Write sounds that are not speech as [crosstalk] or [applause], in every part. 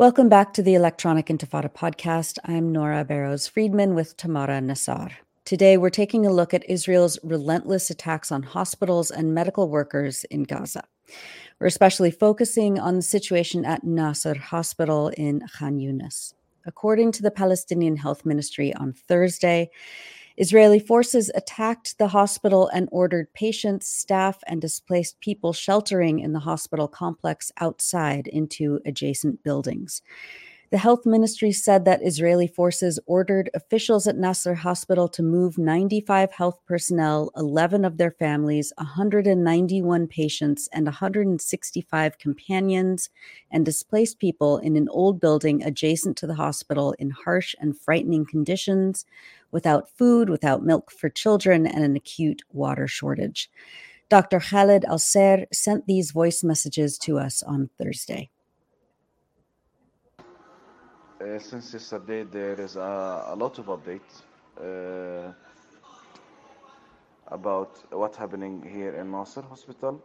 Welcome back to the Electronic Intifada podcast. I'm Nora Barrows Friedman with Tamara Nassar. Today, we're taking a look at Israel's relentless attacks on hospitals and medical workers in Gaza. We're especially focusing on the situation at Nasser Hospital in Khan Yunis. According to the Palestinian Health Ministry on Thursday, Israeli forces attacked the hospital and ordered patients, staff, and displaced people sheltering in the hospital complex outside into adjacent buildings. The health ministry said that Israeli forces ordered officials at Nasser Hospital to move 95 health personnel, 11 of their families, 191 patients, and 165 companions and displaced people in an old building adjacent to the hospital in harsh and frightening conditions, without food, without milk for children, and an acute water shortage. Dr. Khaled Al Ser sent these voice messages to us on Thursday. Uh, since yesterday, there is a, a lot of updates uh, about what's happening here in Nasser Hospital.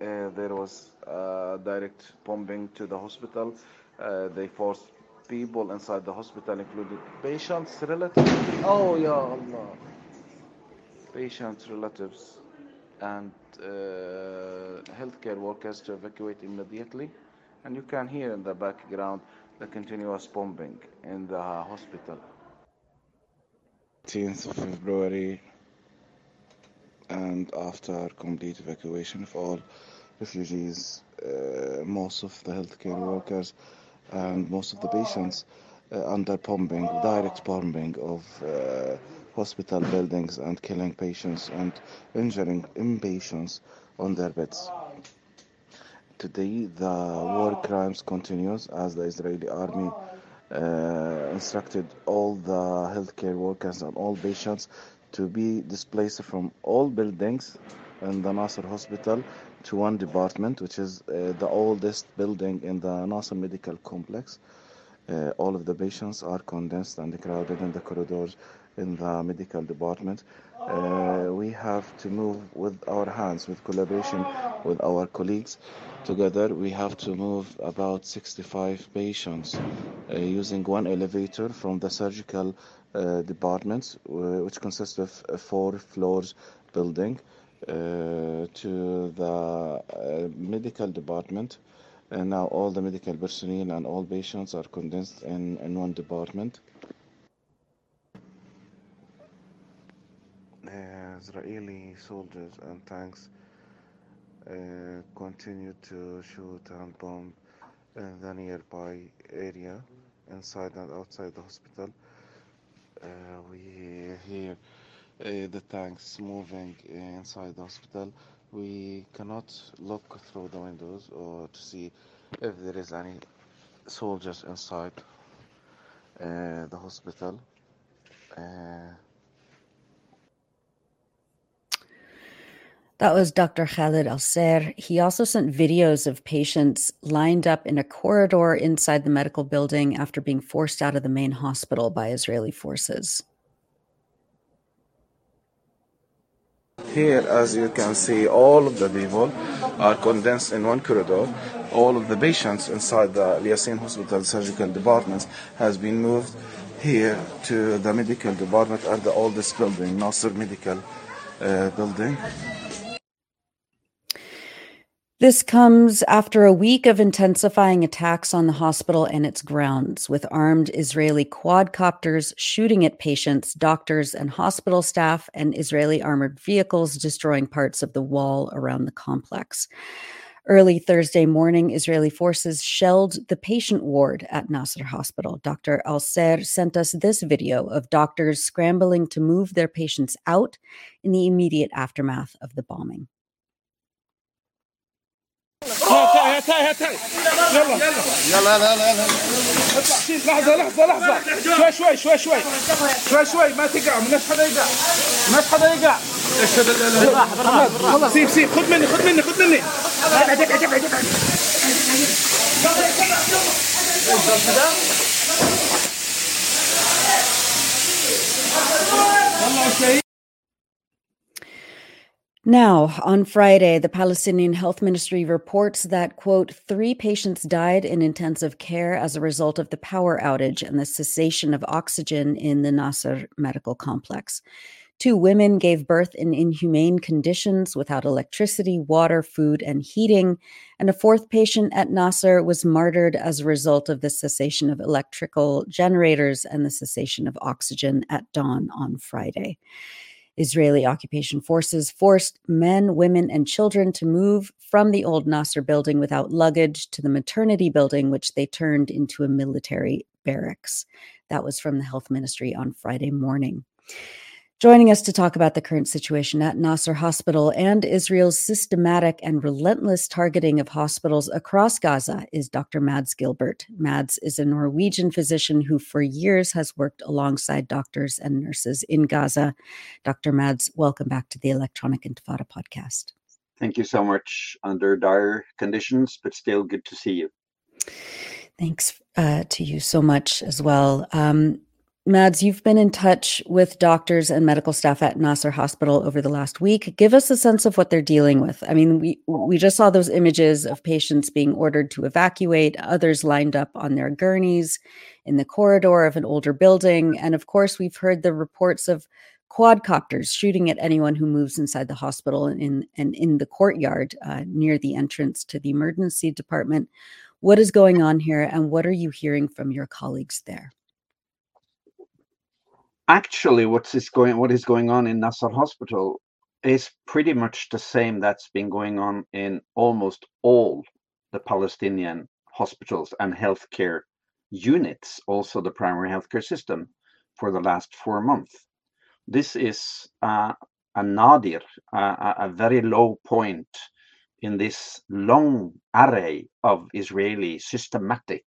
Uh, there was a direct bombing to the hospital. Uh, they forced people inside the hospital, including patients, relatives. Oh, ya Allah. Patients, relatives, and uh, healthcare workers to evacuate immediately. And you can hear in the background the continuous bombing in the hospital. 10th of February and after complete evacuation of all refugees, uh, most of the healthcare workers and most of the patients uh, under bombing, direct bombing of uh, hospital buildings and killing patients and injuring inpatients on their beds. Today, the war crimes continues as the Israeli army uh, instructed all the healthcare workers and all patients to be displaced from all buildings in the Nasser hospital to one department, which is uh, the oldest building in the Nasser medical complex. Uh, all of the patients are condensed and crowded in the corridors in the medical department. Uh, we have to move with our hands, with collaboration with our colleagues. Together, we have to move about 65 patients uh, using one elevator from the surgical uh, department, uh, which consists of four floors building, uh, to the uh, medical department. And now all the medical personnel and all patients are condensed in, in one department. Israeli soldiers and tanks uh, continue to shoot and bomb in the nearby area, inside and outside the hospital. Uh, we hear uh, the tanks moving inside the hospital. We cannot look through the windows or to see if there is any soldiers inside uh, the hospital. That was Dr. Khaled Al Ser. He also sent videos of patients lined up in a corridor inside the medical building after being forced out of the main hospital by Israeli forces. Here, as you can see, all of the people are condensed in one corridor. All of the patients inside the Liasin Hospital surgical department has been moved here to the medical department at the oldest building, Nasser Medical uh, Building. This comes after a week of intensifying attacks on the hospital and its grounds, with armed Israeli quadcopters shooting at patients, doctors, and hospital staff, and Israeli armored vehicles destroying parts of the wall around the complex. Early Thursday morning, Israeli forces shelled the patient ward at Nasser Hospital. Dr. Al Ser sent us this video of doctors scrambling to move their patients out in the immediate aftermath of the bombing. يلا يلا يلا يلا اطلع شيل لحظة لحظة لحظة شوي شوي شوي شوي شوي شوي ما تقع مناش حدا يقع مناش حدا يقع سيب سيب خذ مني خذ مني خذ مني Now, on Friday, the Palestinian Health Ministry reports that, quote, three patients died in intensive care as a result of the power outage and the cessation of oxygen in the Nasser Medical Complex. Two women gave birth in inhumane conditions without electricity, water, food, and heating. And a fourth patient at Nasser was martyred as a result of the cessation of electrical generators and the cessation of oxygen at dawn on Friday. Israeli occupation forces forced men, women, and children to move from the old Nasser building without luggage to the maternity building, which they turned into a military barracks. That was from the health ministry on Friday morning. Joining us to talk about the current situation at Nasser Hospital and Israel's systematic and relentless targeting of hospitals across Gaza is Dr. Mads Gilbert. Mads is a Norwegian physician who, for years, has worked alongside doctors and nurses in Gaza. Dr. Mads, welcome back to the Electronic Intifada podcast. Thank you so much. Under dire conditions, but still good to see you. Thanks uh, to you so much as well. Um, Mads, you've been in touch with doctors and medical staff at Nasser Hospital over the last week. Give us a sense of what they're dealing with. I mean, we we just saw those images of patients being ordered to evacuate, others lined up on their gurneys in the corridor of an older building, and of course, we've heard the reports of quadcopters shooting at anyone who moves inside the hospital and in and in the courtyard uh, near the entrance to the emergency department. What is going on here, and what are you hearing from your colleagues there? Actually what is going what is going on in Nasser Hospital is pretty much the same that's been going on in almost all the Palestinian hospitals and healthcare units, also the primary healthcare system, for the last four months. This is uh, a nadir, uh, a very low point in this long array of Israeli systematic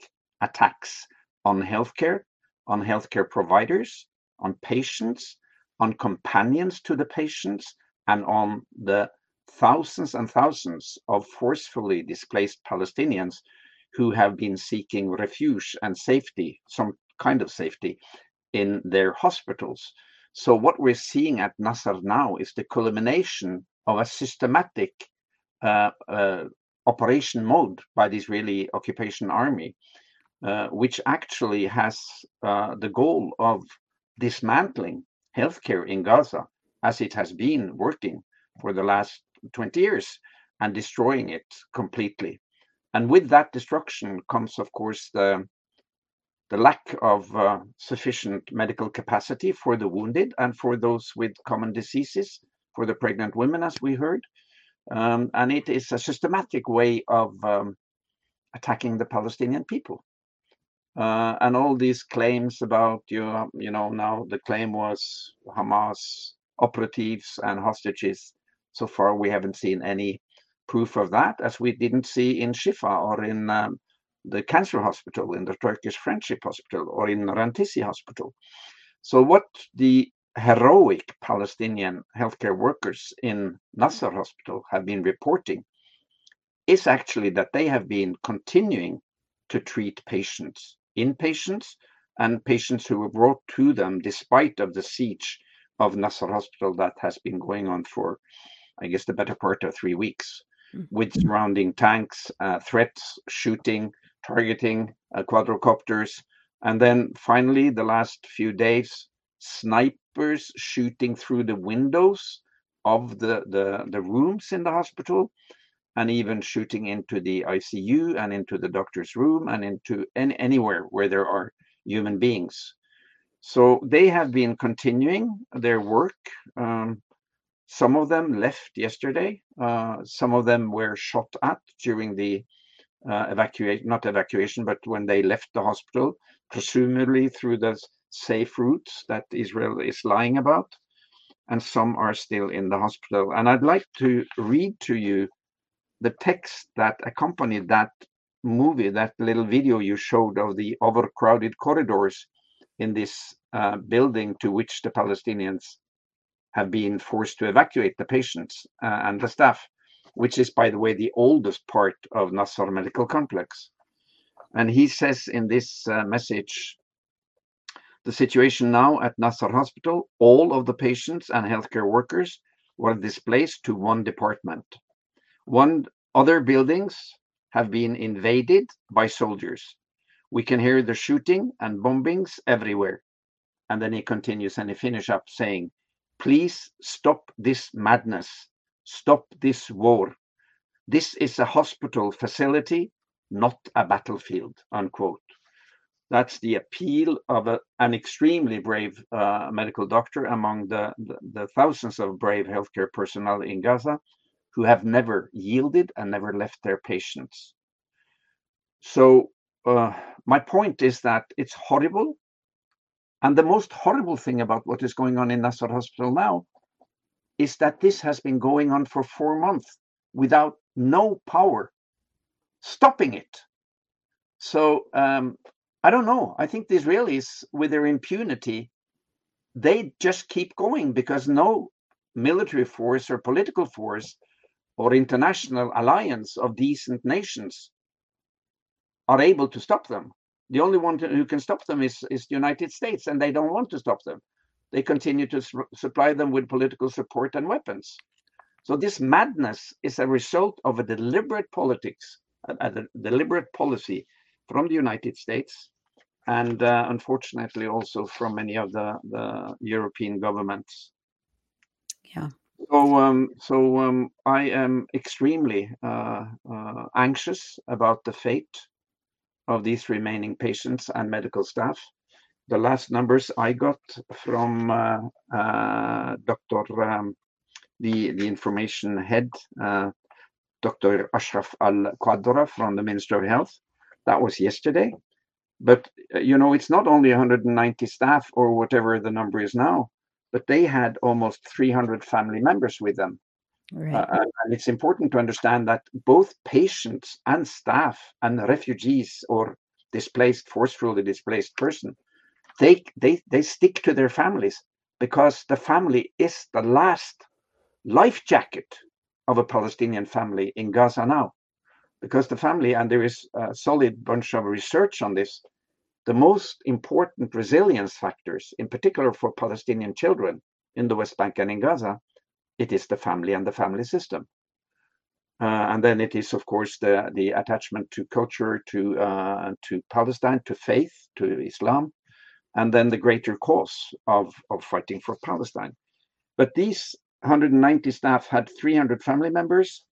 attacks on healthcare, on healthcare providers, on patients, on companions to the patients, and on the thousands and thousands of forcefully displaced Palestinians who have been seeking refuge and safety, some kind of safety, in their hospitals. So, what we're seeing at Nasser now is the culmination of a systematic uh, uh, operation mode by the Israeli occupation army, uh, which actually has uh, the goal of dismantling healthcare in Gaza as it has been working for the last 20 years and destroying it completely. And with that destruction comes, of course, the the lack of uh, sufficient medical capacity for the wounded and for those with common diseases, for the pregnant women, as we heard. Um, and it is a systematic way of um, attacking the Palestinian people. Uh, and all these claims about you, you know, now the claim was Hamas operatives and hostages. So far, we haven't seen any proof of that, as we didn't see in Shifa or in um, the cancer hospital, in the Turkish Friendship Hospital, or in Rantisi Hospital. So, what the heroic Palestinian healthcare workers in Nasser Hospital have been reporting is actually that they have been continuing to treat patients inpatients and patients who were brought to them despite of the siege of Nasser Hospital that has been going on for, I guess, the better part of three weeks, mm-hmm. with surrounding tanks, uh, threats, shooting, targeting, uh, quadrocopters, and then finally, the last few days, snipers shooting through the windows of the, the, the rooms in the hospital and even shooting into the ICU and into the doctor's room and into any, anywhere where there are human beings. So they have been continuing their work. Um, some of them left yesterday. Uh, some of them were shot at during the uh, evacuation, not evacuation, but when they left the hospital, presumably through the safe routes that Israel is lying about. And some are still in the hospital. And I'd like to read to you the text that accompanied that movie, that little video you showed of the overcrowded corridors in this uh, building to which the Palestinians have been forced to evacuate the patients uh, and the staff, which is, by the way, the oldest part of Nasser Medical Complex. And he says in this uh, message the situation now at Nasser Hospital, all of the patients and healthcare workers were displaced to one department. One other buildings have been invaded by soldiers. We can hear the shooting and bombings everywhere. And then he continues and he finishes up saying, Please stop this madness. Stop this war. This is a hospital facility, not a battlefield, unquote. That's the appeal of a, an extremely brave uh, medical doctor among the, the, the thousands of brave healthcare personnel in Gaza who have never yielded and never left their patients. So, uh, my point is that it's horrible. And the most horrible thing about what is going on in Nasser Hospital now is that this has been going on for four months without no power stopping it. So, um, I don't know. I think the Israelis, with their impunity, they just keep going because no military force or political force or international alliance of decent nations are able to stop them. The only one who can stop them is, is the United States, and they don't want to stop them. They continue to su- supply them with political support and weapons. So this madness is a result of a deliberate politics, a, a deliberate policy from the United States, and uh, unfortunately also from many of the, the European governments. Yeah. So, um, so um, I am extremely uh, uh, anxious about the fate of these remaining patients and medical staff. The last numbers I got from uh, uh Dr. Um, the the information head, uh, Dr. Ashraf Al Qadra from the Ministry of Health, that was yesterday. But uh, you know, it's not only 190 staff or whatever the number is now but they had almost 300 family members with them. Right. Uh, and it's important to understand that both patients and staff and refugees or displaced, forcefully displaced person, they, they, they stick to their families because the family is the last life jacket of a Palestinian family in Gaza now. Because the family, and there is a solid bunch of research on this, the most important resilience factors, in particular for Palestinian children in the West Bank and in Gaza, it is the family and the family system. Uh, and then it is, of course, the, the attachment to culture, to, uh, to Palestine, to faith, to Islam, and then the greater cause of, of fighting for Palestine. But these 190 staff had 300 family members.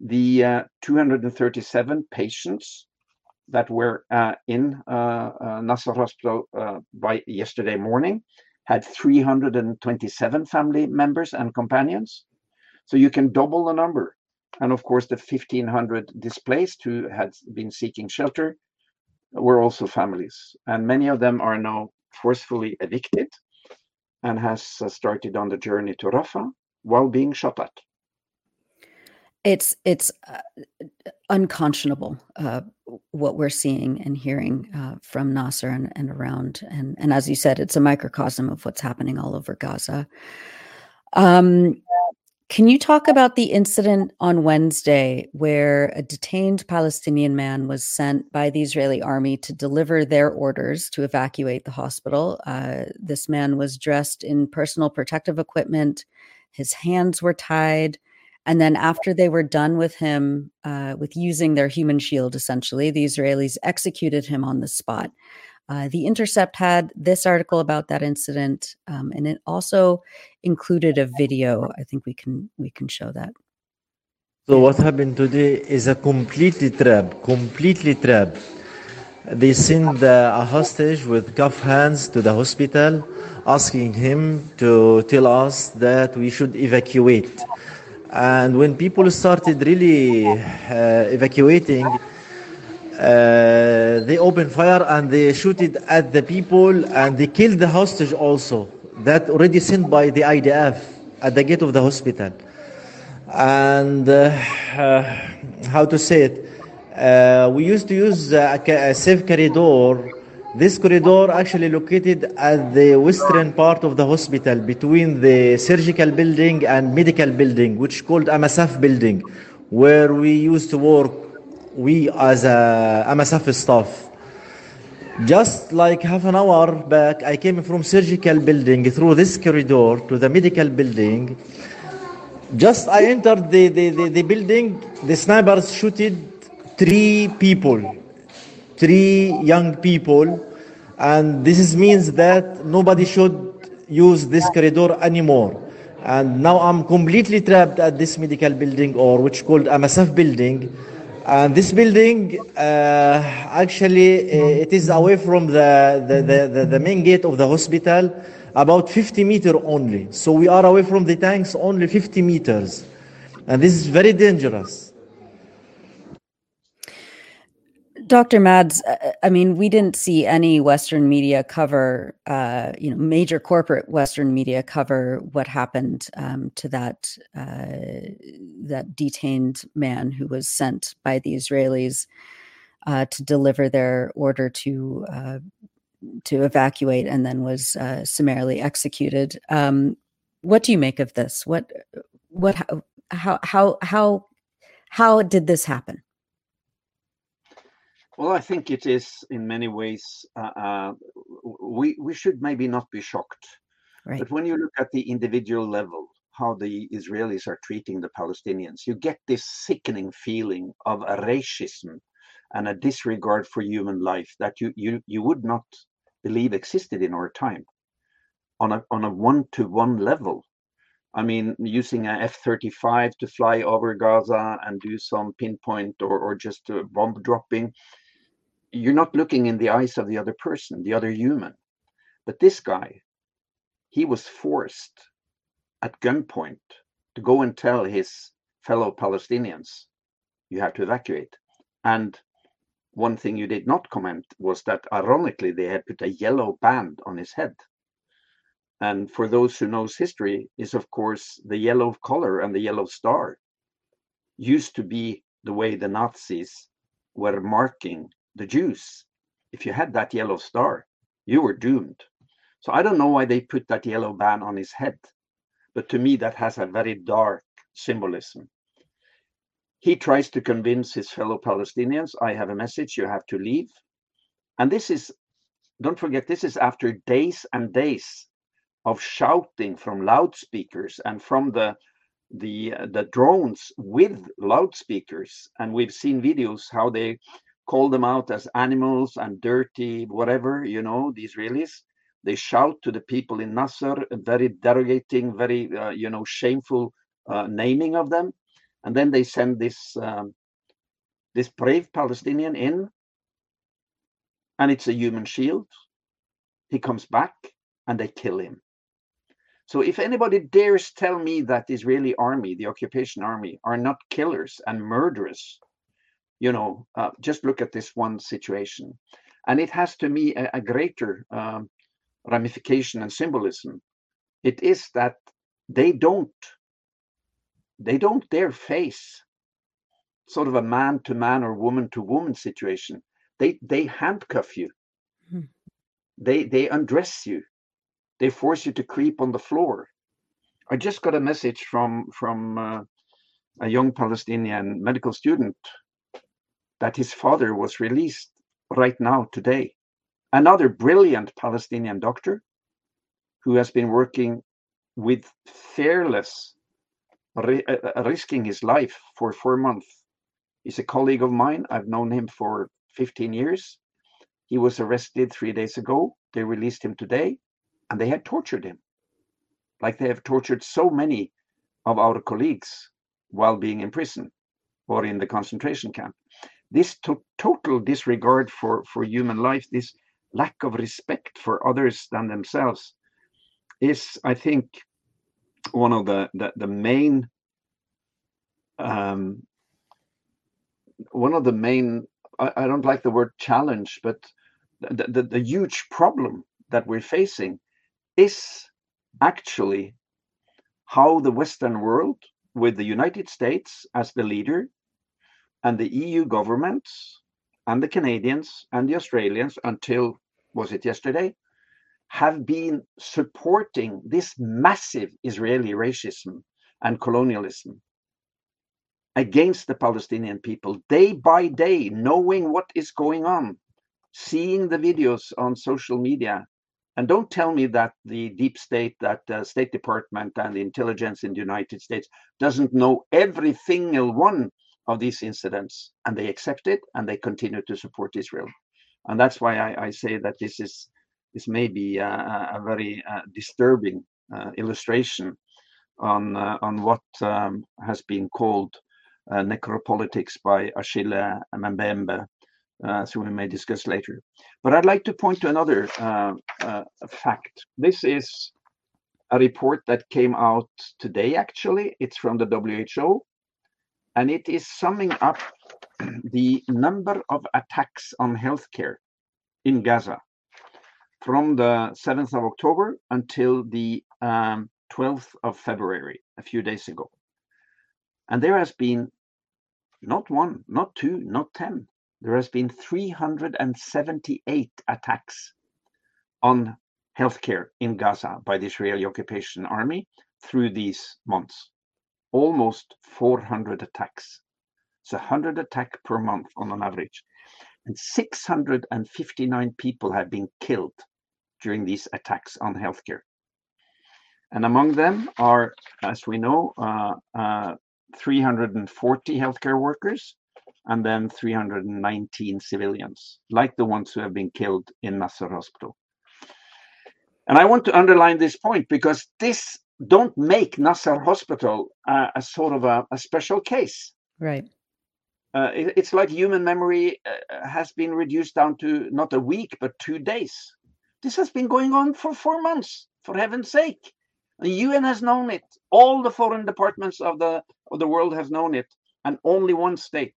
The uh, 237 patients that were uh, in uh, uh, Nasser Hospital by yesterday morning had 327 family members and companions. So you can double the number. And of course, the 1,500 displaced who had been seeking shelter were also families. And many of them are now forcefully evicted and has started on the journey to Rafah while being shot at. It's it's uh, unconscionable uh, what we're seeing and hearing uh, from Nasser and, and around, and and as you said, it's a microcosm of what's happening all over Gaza. Um, can you talk about the incident on Wednesday where a detained Palestinian man was sent by the Israeli army to deliver their orders to evacuate the hospital? Uh, this man was dressed in personal protective equipment. His hands were tied. And then after they were done with him, uh, with using their human shield, essentially, the Israelis executed him on the spot. Uh, the Intercept had this article about that incident, um, and it also included a video. I think we can we can show that. So what happened today is a completely trap, completely trap. They send a hostage with cuff hands to the hospital, asking him to tell us that we should evacuate. And when people started really uh, evacuating, uh, they opened fire and they shooted at the people and they killed the hostage also. That already sent by the IDF at the gate of the hospital. And uh, uh how to say it? Uh, we used to use a, a safe corridor this corridor actually located at the western part of the hospital between the surgical building and medical building, which called MSF building, where we used to work, we as a MSF staff. Just like half an hour back, I came from surgical building through this corridor to the medical building. Just I entered the, the, the, the building, the snipers shooted three people, three young people, and this is means that nobody should use this corridor anymore. And now I'm completely trapped at this medical building, or which called MSF building. And this building, uh, actually, uh, it is away from the, the, the, the main gate of the hospital, about 50 meter only. So we are away from the tanks only 50 meters. And this is very dangerous. Dr. Mads, uh, I mean, we didn't see any Western media cover, uh, you know, major corporate Western media cover what happened um, to that uh, that detained man who was sent by the Israelis uh, to deliver their order to uh, to evacuate, and then was uh, summarily executed. Um, what do you make of this? What what how how how how did this happen? Well, I think it is in many ways. Uh, uh, we we should maybe not be shocked, Right. but when you look at the individual level, how the Israelis are treating the Palestinians, you get this sickening feeling of a racism and a disregard for human life that you you you would not believe existed in our time on a on a one to one level. I mean, using a F thirty five to fly over Gaza and do some pinpoint or or just bomb dropping you're not looking in the eyes of the other person, the other human. But this guy, he was forced at gunpoint to go and tell his fellow Palestinians, you have to evacuate. And one thing you did not comment was that ironically they had put a yellow band on his head. And for those who knows history, is of course the yellow color and the yellow star used to be the way the Nazis were marking the Jews. If you had that yellow star, you were doomed. So I don't know why they put that yellow band on his head, but to me that has a very dark symbolism. He tries to convince his fellow Palestinians, I have a message, you have to leave. And this is, don't forget, this is after days and days of shouting from loudspeakers and from the the uh, the drones with loudspeakers and we've seen videos how they call them out as animals and dirty whatever you know the israelis they shout to the people in nasser a very derogating very uh, you know shameful uh, naming of them. And then they send this um, this brave palestinian in and it's a human shield. He comes back and they kill him. So if anybody dares tell me that Israeli army, the occupation army, are not killers and murderers, you know, uh, just look at this one situation, and it has to me a, a greater um, ramification and symbolism. It is that they don't, they don't dare face sort of a man to man or woman to woman situation. They they handcuff you. Hmm. They they undress you they force you to creep on the floor. I just got a message from from uh, a young Palestinian medical student that his father was released right now today. Another brilliant Palestinian doctor who has been working with fearless, uh, risking his life for four months. He's a colleague of mine. I've known him for 15 years. He was arrested three days ago. They released him today and they had tortured him like they have tortured so many of our colleagues while being in prison or in the concentration camp this to- total disregard for for human life this lack of respect for others than themselves is i think one of the the, the main um, one of the main I, I don't like the word challenge but the, the, the huge problem that we're facing is actually how the Western world, with the United States as the leader, and the EU governments, and the Canadians, and the Australians, until was it yesterday, have been supporting this massive Israeli racism and colonialism against the Palestinian people day by day, knowing what is going on, seeing the videos on social media. And don't tell me that the deep state, that the State Department and the intelligence in the United States doesn't know every single one of these incidents, and they accept it and they continue to support Israel. And that's why I, I say that this is this may be a, a very uh, disturbing uh, illustration on uh, on what um, has been called uh, necropolitics by Achille Mbembe, uh, so we may discuss later. But I'd like to point to another uh, uh, fact. This is a report that came out today, actually. It's from the WHO, and it is summing up [clears throat] the number of attacks on healthcare in Gaza from the 7th of October until the um, 12th of February, a few days ago. And there has been not one, not two, not 10. There has been 378 attacks on healthcare in Gaza by the Israeli occupation army through these months. Almost 400 attacks. It's 100 attack per month on an average. And 659 people have been killed during these attacks on healthcare. And among them are, as we know, uh, uh, 340 healthcare workers and then 319 civilians, like the ones who have been killed in Nasser Hospital. And I want to underline this point because this don't make Nasser Hospital uh, a sort of a, a, special case. Right. Uh, it, it's like human memory uh, has been reduced down to not a week but two days. This has been going on for four months. For heaven's sake, the UN has known it. All the foreign departments of the of the world has known it, and only one state,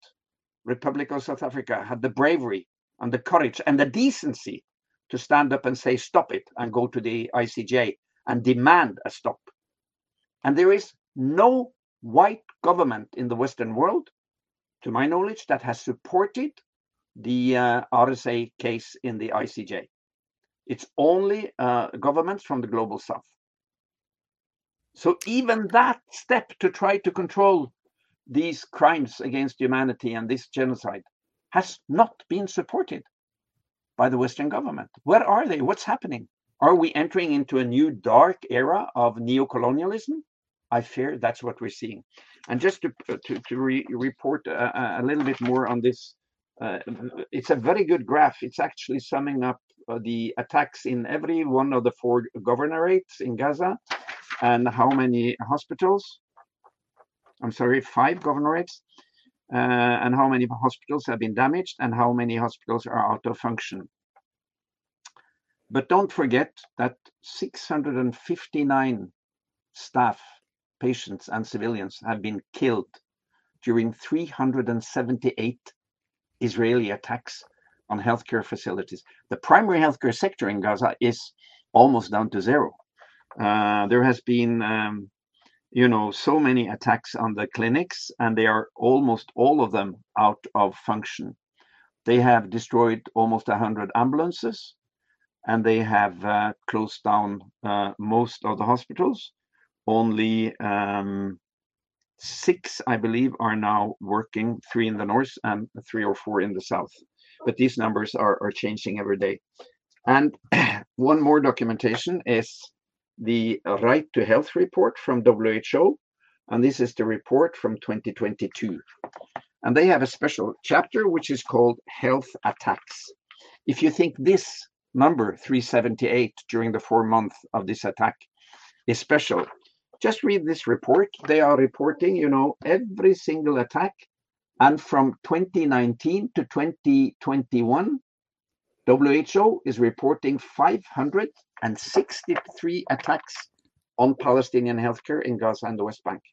Republic of South Africa, had the bravery and the courage and the decency to stand up and say stop it and go to the ICJ and demand a stop. And there is no white government in the Western world, to my knowledge, that has supported the uh, RSA case in the ICJ. It's only uh, governments from the global south. So even that step to try to control these crimes against humanity and this genocide has not been supported by the Western government. Where are they? What's happening? Are we entering into a new dark era of neocolonialism? I fear that's what we're seeing. And just to to, to re report a, a, little bit more on this, uh, it's a very good graph. It's actually summing up uh, the attacks in every one of the four governorates in Gaza and how many hospitals, I'm sorry, five governorates, uh, and how many hospitals have been damaged and how many hospitals are out of function. But don't forget that 659 staff, patients, and civilians have been killed during 378 Israeli attacks on healthcare facilities. The primary healthcare sector in Gaza is almost down to zero. Uh, there has been, um, you know, so many attacks on the clinics, and they are almost all of them out of function. They have destroyed almost 100 ambulances, and they have uh, closed down uh, most of the hospitals. Only um, six, I believe, are now working, three in the north and three or four in the south. But these numbers are, are changing every day. And [clears throat] one more documentation is the Right to Health report from WHO, and this is the report from 2022. And they have a special chapter which is called Health Attacks. If you think this number 378 during the four months of this attack is special, just read this report. They are reporting, you know, every single attack. And from 2019 to 2021, WHO is reporting 563 attacks on Palestinian healthcare in Gaza and the West Bank.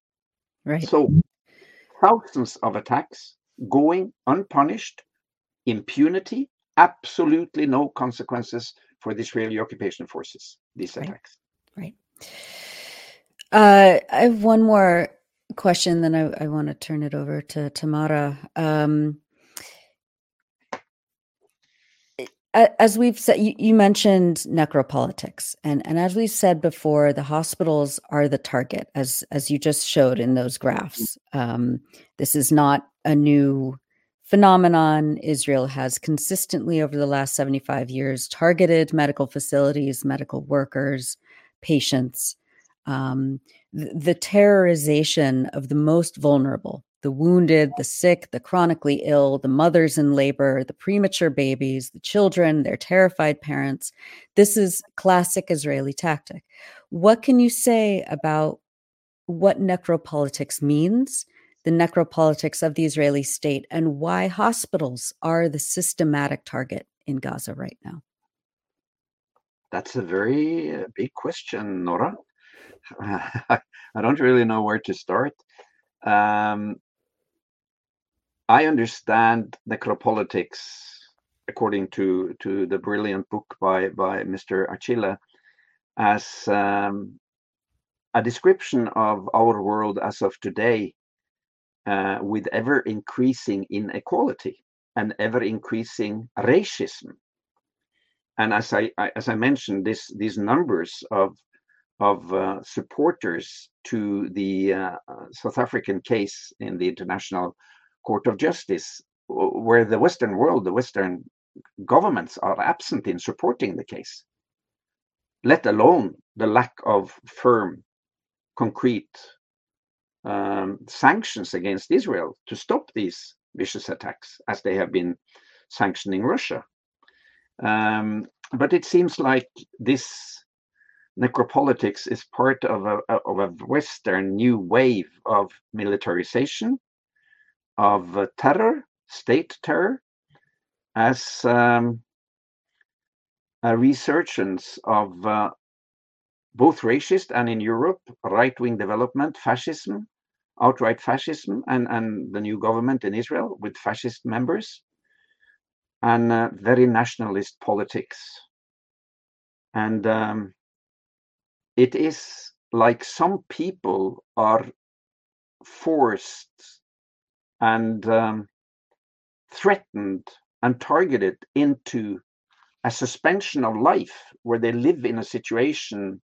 Right. So thousands of attacks going unpunished, impunity, absolutely no consequences for the Israeli occupation forces, these right. attacks. Right. Uh, I have one more question, then I, I want to turn it over to Tamara. Um, as we've said, you, mentioned necropolitics, and and as we said before, the hospitals are the target, as as you just showed in those graphs. Um, this is not a new phenomenon. Israel has consistently, over the last 75 years, targeted medical facilities, medical workers, patients. Um, th- the terrorization of the most vulnerable, the wounded, the sick, the chronically ill, the mothers in labor, the premature babies, the children, their terrified parents. This is classic Israeli tactic. What can you say about what necropolitics means the necropolitics of the Israeli state and why hospitals are the systematic target in Gaza right now? That's a very uh, big question, Nora. [laughs] I don't really know where to start. Um, I understand necropolitics according to, to the brilliant book by, by Mr. Achille as um, a description of our world as of today uh, with ever increasing inequality and ever increasing racism. And as I, I as I mentioned, this these numbers of of uh, supporters to the uh, South African case in the International Court of Justice, where the Western world, the Western governments are absent in supporting the case, let alone the lack of firm, concrete um, sanctions against Israel to stop these vicious attacks, as they have been sanctioning Russia. Um, but it seems like this necropolitics is part of a, of a Western new wave of militarization, of uh, terror, state terror, as um, a resurgence of uh, both racist and in Europe, right wing development, fascism, outright fascism, and, and the new government in Israel with fascist members, and uh, very nationalist politics. And um, it is like some people are forced and um, threatened and targeted into a suspension of life where they live in a situation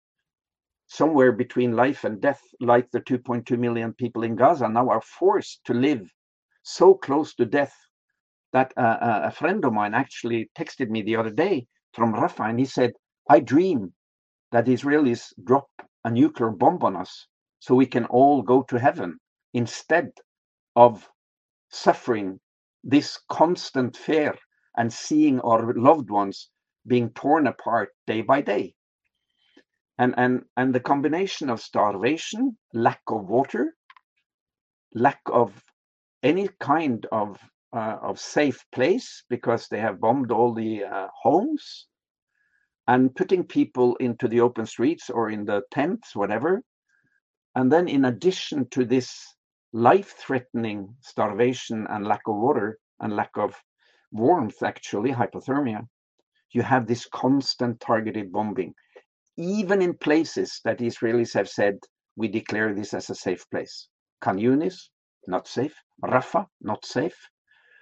somewhere between life and death, like the 2.2 million people in Gaza now are forced to live so close to death that uh, a friend of mine actually texted me the other day from Rafah and he said, I dream that Israelis drop a nuclear bomb on us so we can all go to heaven instead of suffering this constant fear and seeing our loved ones being torn apart day by day. And and and the combination of starvation lack of water lack of any kind of uh, of safe place because they have bombed all the uh, homes and putting people into the open streets or in the tents whatever and then in addition to this life threatening starvation and lack of water and lack of warmth actually hypothermia you have this constant targeted bombing even in places that Israelis have said, we declare this as a safe place. Khan Yunis, not safe. Rafah, not safe.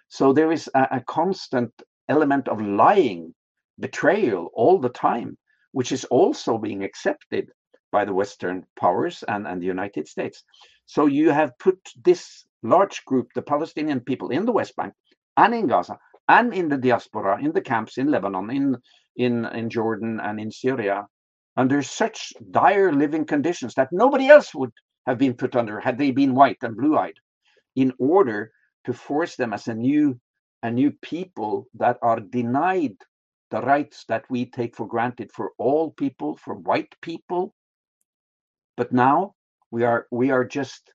So there is a, a constant element of lying, betrayal all the time, which is also being accepted by the Western powers and, and the United States. So you have put this large group, the Palestinian people in the West Bank and in Gaza and in the diaspora, in the camps in Lebanon, in in, in Jordan and in Syria, under such dire living conditions that nobody else would have been put under had they been white and blue-eyed in order to force them as a new a new people that are denied the rights that we take for granted for all people for white people. But now we are we are just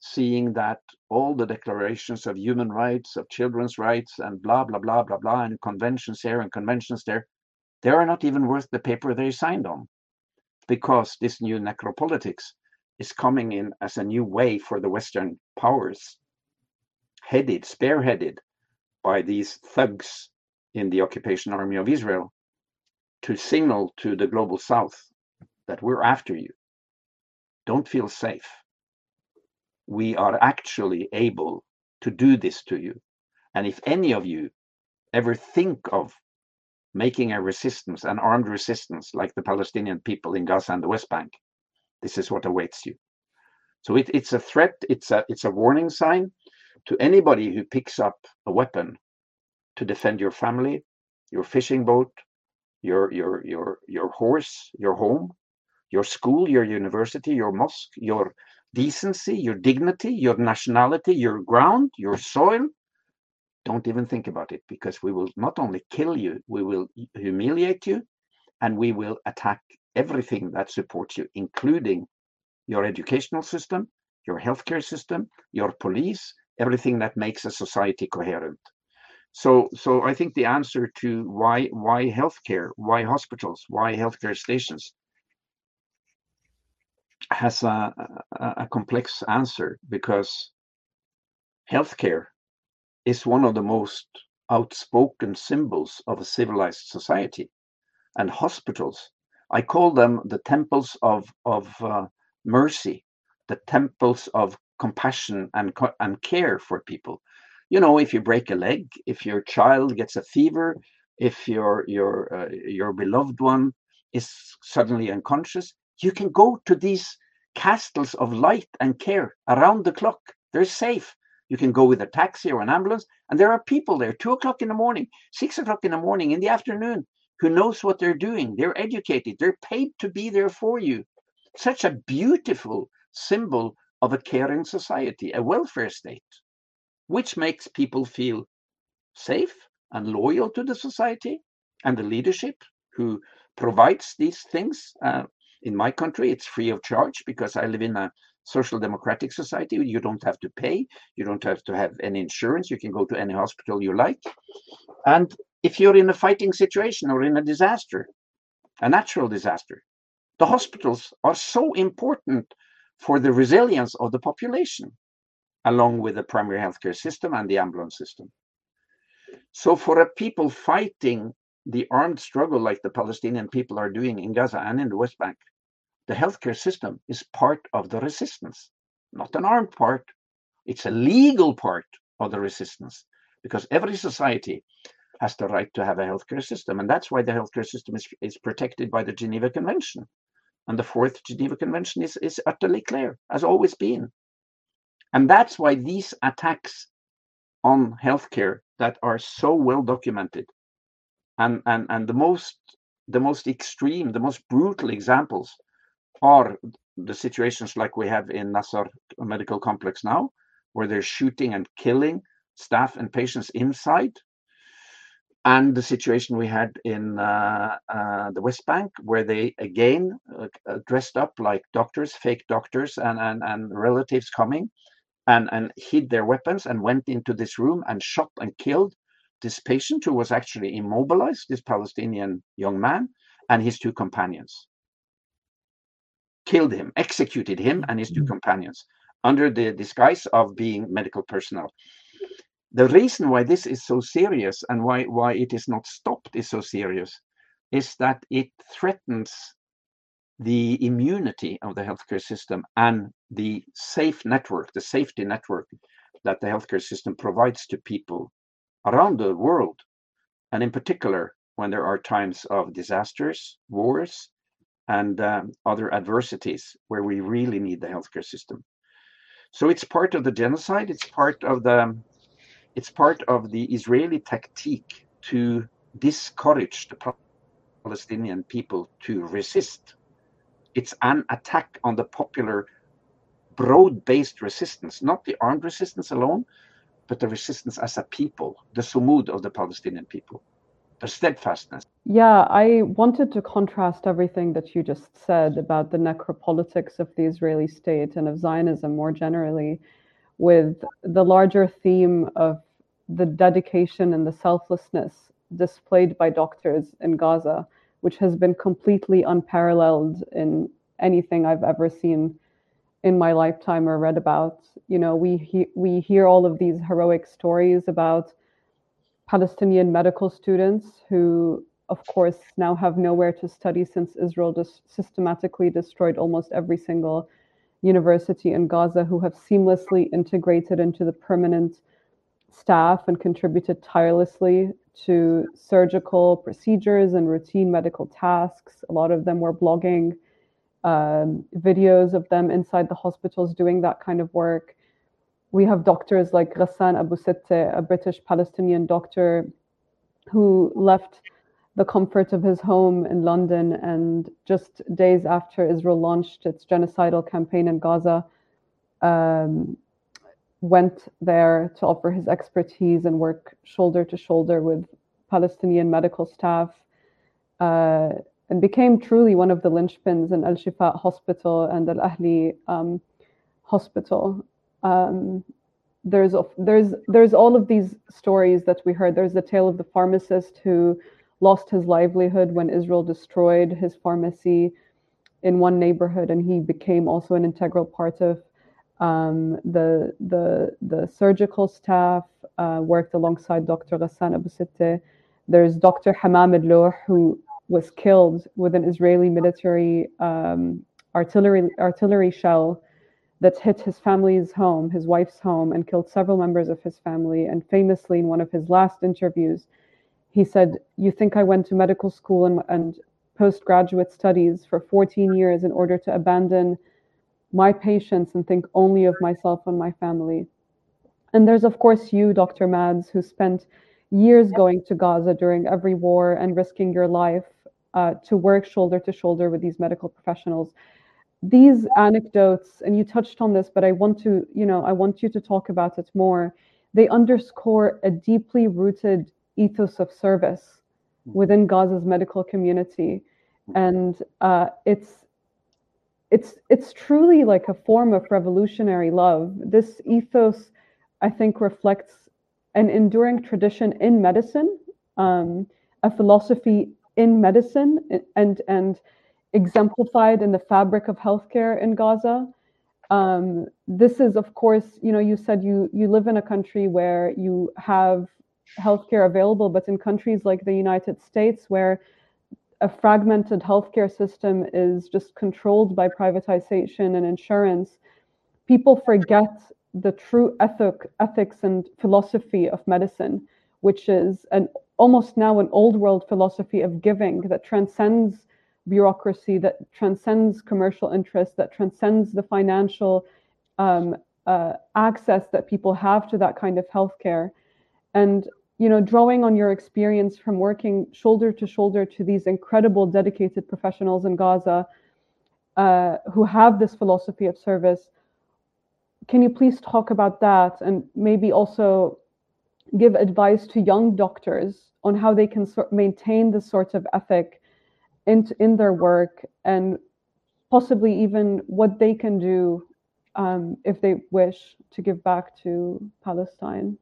seeing that all the declarations of human rights of children's rights and blah blah blah blah blah and conventions here and conventions there they are not even worth the paper they signed on. Because this new necropolitics is coming in as a new way for the Western powers, headed, spearheaded by these thugs in the occupation army of Israel, to signal to the global south that we're after you. Don't feel safe. We are actually able to do this to you. And if any of you ever think of making a resistance, an armed resistance, like the Palestinian people in Gaza and the West Bank, this is what awaits you. So it, it's a threat. It's a it's a warning sign to anybody who picks up a weapon to defend your family, your fishing boat, your your your your horse, your home, your school, your university, your mosque, your decency, your dignity, your nationality, your ground, your soil. Don't even think about it because we will not only kill you, we will humiliate you and we will attack everything that supports you, including your educational system, your healthcare system, your police, everything that makes a society coherent. So, so I think the answer to why why healthcare, why hospitals, why healthcare stations has a, a, a complex answer because healthcare is one of the most outspoken symbols of a civilized society, and hospitals. I call them the temples of of uh, mercy, the temples of compassion and and care for people. You know, if you break a leg, if your child gets a fever, if your your uh, your beloved one is suddenly unconscious, you can go to these castles of light and care around the clock. They're safe. You can go with a taxi or an ambulance, and there are people there, two o'clock in the morning, six o'clock in the morning, in the afternoon, who knows what they're doing. They're educated. They're paid to be there for you. Such a beautiful symbol of a caring society, a welfare state, which makes people feel safe and loyal to the society and the leadership who provides these things. Uh, in my country, it's free of charge because I live in a social democratic society. You don't have to pay, you don't have to have any insurance, you can go to any hospital you like. And if you're in a fighting situation or in a disaster, a natural disaster, the hospitals are so important for the resilience of the population, along with the primary healthcare system and the ambulance system. So, for a people fighting the armed struggle like the Palestinian people are doing in Gaza and in the West Bank, the healthcare system is part of the resistance, not an armed part. It's a legal part of the resistance because every society has the right to have a healthcare system. And that's why the healthcare system is, is protected by the Geneva Convention. And the fourth Geneva Convention is, is utterly clear, has always been. And that's why these attacks on healthcare that are so well documented and, and, and the most the most extreme, the most brutal examples are the situations like we have in Nasser Medical Complex now, where they're shooting and killing staff and patients inside and the situation we had in uh, uh, the West Bank, where they again uh, dressed up like doctors, fake doctors, and, and, and relatives coming and, and hid their weapons and went into this room and shot and killed this patient who was actually immobilized, this Palestinian young man, and his two companions. Killed him, executed him and his two mm-hmm. companions under the disguise of being medical personnel the reason why this is so serious and why, why it is not stopped is so serious is that it threatens the immunity of the healthcare system and the safe network, the safety network that the healthcare system provides to people around the world. And in particular, when there are times of disasters, wars, and um, other adversities where we really need the healthcare system. So it's part of the genocide, it's part of the it's part of the Israeli tactique to discourage the Palestinian people to resist. It's an attack on the popular, broad based resistance, not the armed resistance alone, but the resistance as a people, the sumud of the Palestinian people, the steadfastness. Yeah, I wanted to contrast everything that you just said about the necropolitics of the Israeli state and of Zionism more generally with the larger theme of the dedication and the selflessness displayed by doctors in Gaza, which has been completely unparalleled in anything I've ever seen in my lifetime or read about. You know, we he- we hear all of these heroic stories about Palestinian medical students who, of course, now have nowhere to study since Israel just systematically destroyed almost every single university in Gaza, who have seamlessly integrated into the permanent staff and contributed tirelessly to surgical procedures and routine medical tasks. A lot of them were blogging um, videos of them inside the hospitals doing that kind of work. we have doctors like Ghassan Abu Sitte, a British Palestinian doctor who left the comfort of his home in London and just days after Israel launched its genocidal campaign in Gaza, um, went there to offer his expertise and work shoulder to shoulder with Palestinian medical staff uh, and became truly one of the linchpins in Al Shifa Hospital and Al Ahli um, Hospital. Um, there's there's there's all of these stories that we heard. There's the tale of the pharmacist who lost his livelihood when Israel destroyed his pharmacy in one neighborhood, and he became also an integral part of um, the the the surgical staff. Uh, worked alongside Dr. Ghassan Abu Sitte. There's Dr. Hamam al who was killed with an Israeli military um, artillery artillery shell that hit his family's home, his wife's home, and killed several members of his family. And famously, in one of his last interviews, he said, You think I went to medical school and, and postgraduate studies for 14 years in order to abandon my patients and think only of myself and my family? And there's, of course, you, Dr. Mads, who spent years going to Gaza during every war and risking your life uh, to work shoulder to shoulder with these medical professionals these anecdotes and you touched on this but i want to you know i want you to talk about it more they underscore a deeply rooted ethos of service within gaza's medical community and uh, it's it's it's truly like a form of revolutionary love this ethos i think reflects an enduring tradition in medicine um, a philosophy in medicine and and exemplified in the fabric of healthcare in Gaza. Um, this is, of course, you know, you said you you live in a country where you have healthcare available, but in countries like the United States, where a fragmented healthcare system is just controlled by privatization and insurance, people forget the true ethic, ethics and philosophy of medicine, which is an almost now an old world philosophy of giving that transcends bureaucracy that transcends commercial interests, that transcends the financial um, uh, access that people have to that kind of healthcare. And you know, drawing on your experience from working shoulder to shoulder to these incredible dedicated professionals in Gaza uh, who have this philosophy of service, can you please talk about that and maybe also give advice to young doctors on how they can so- maintain this sort of ethic in, in their work and possibly even what they can do um, if they wish to give back to Palestine.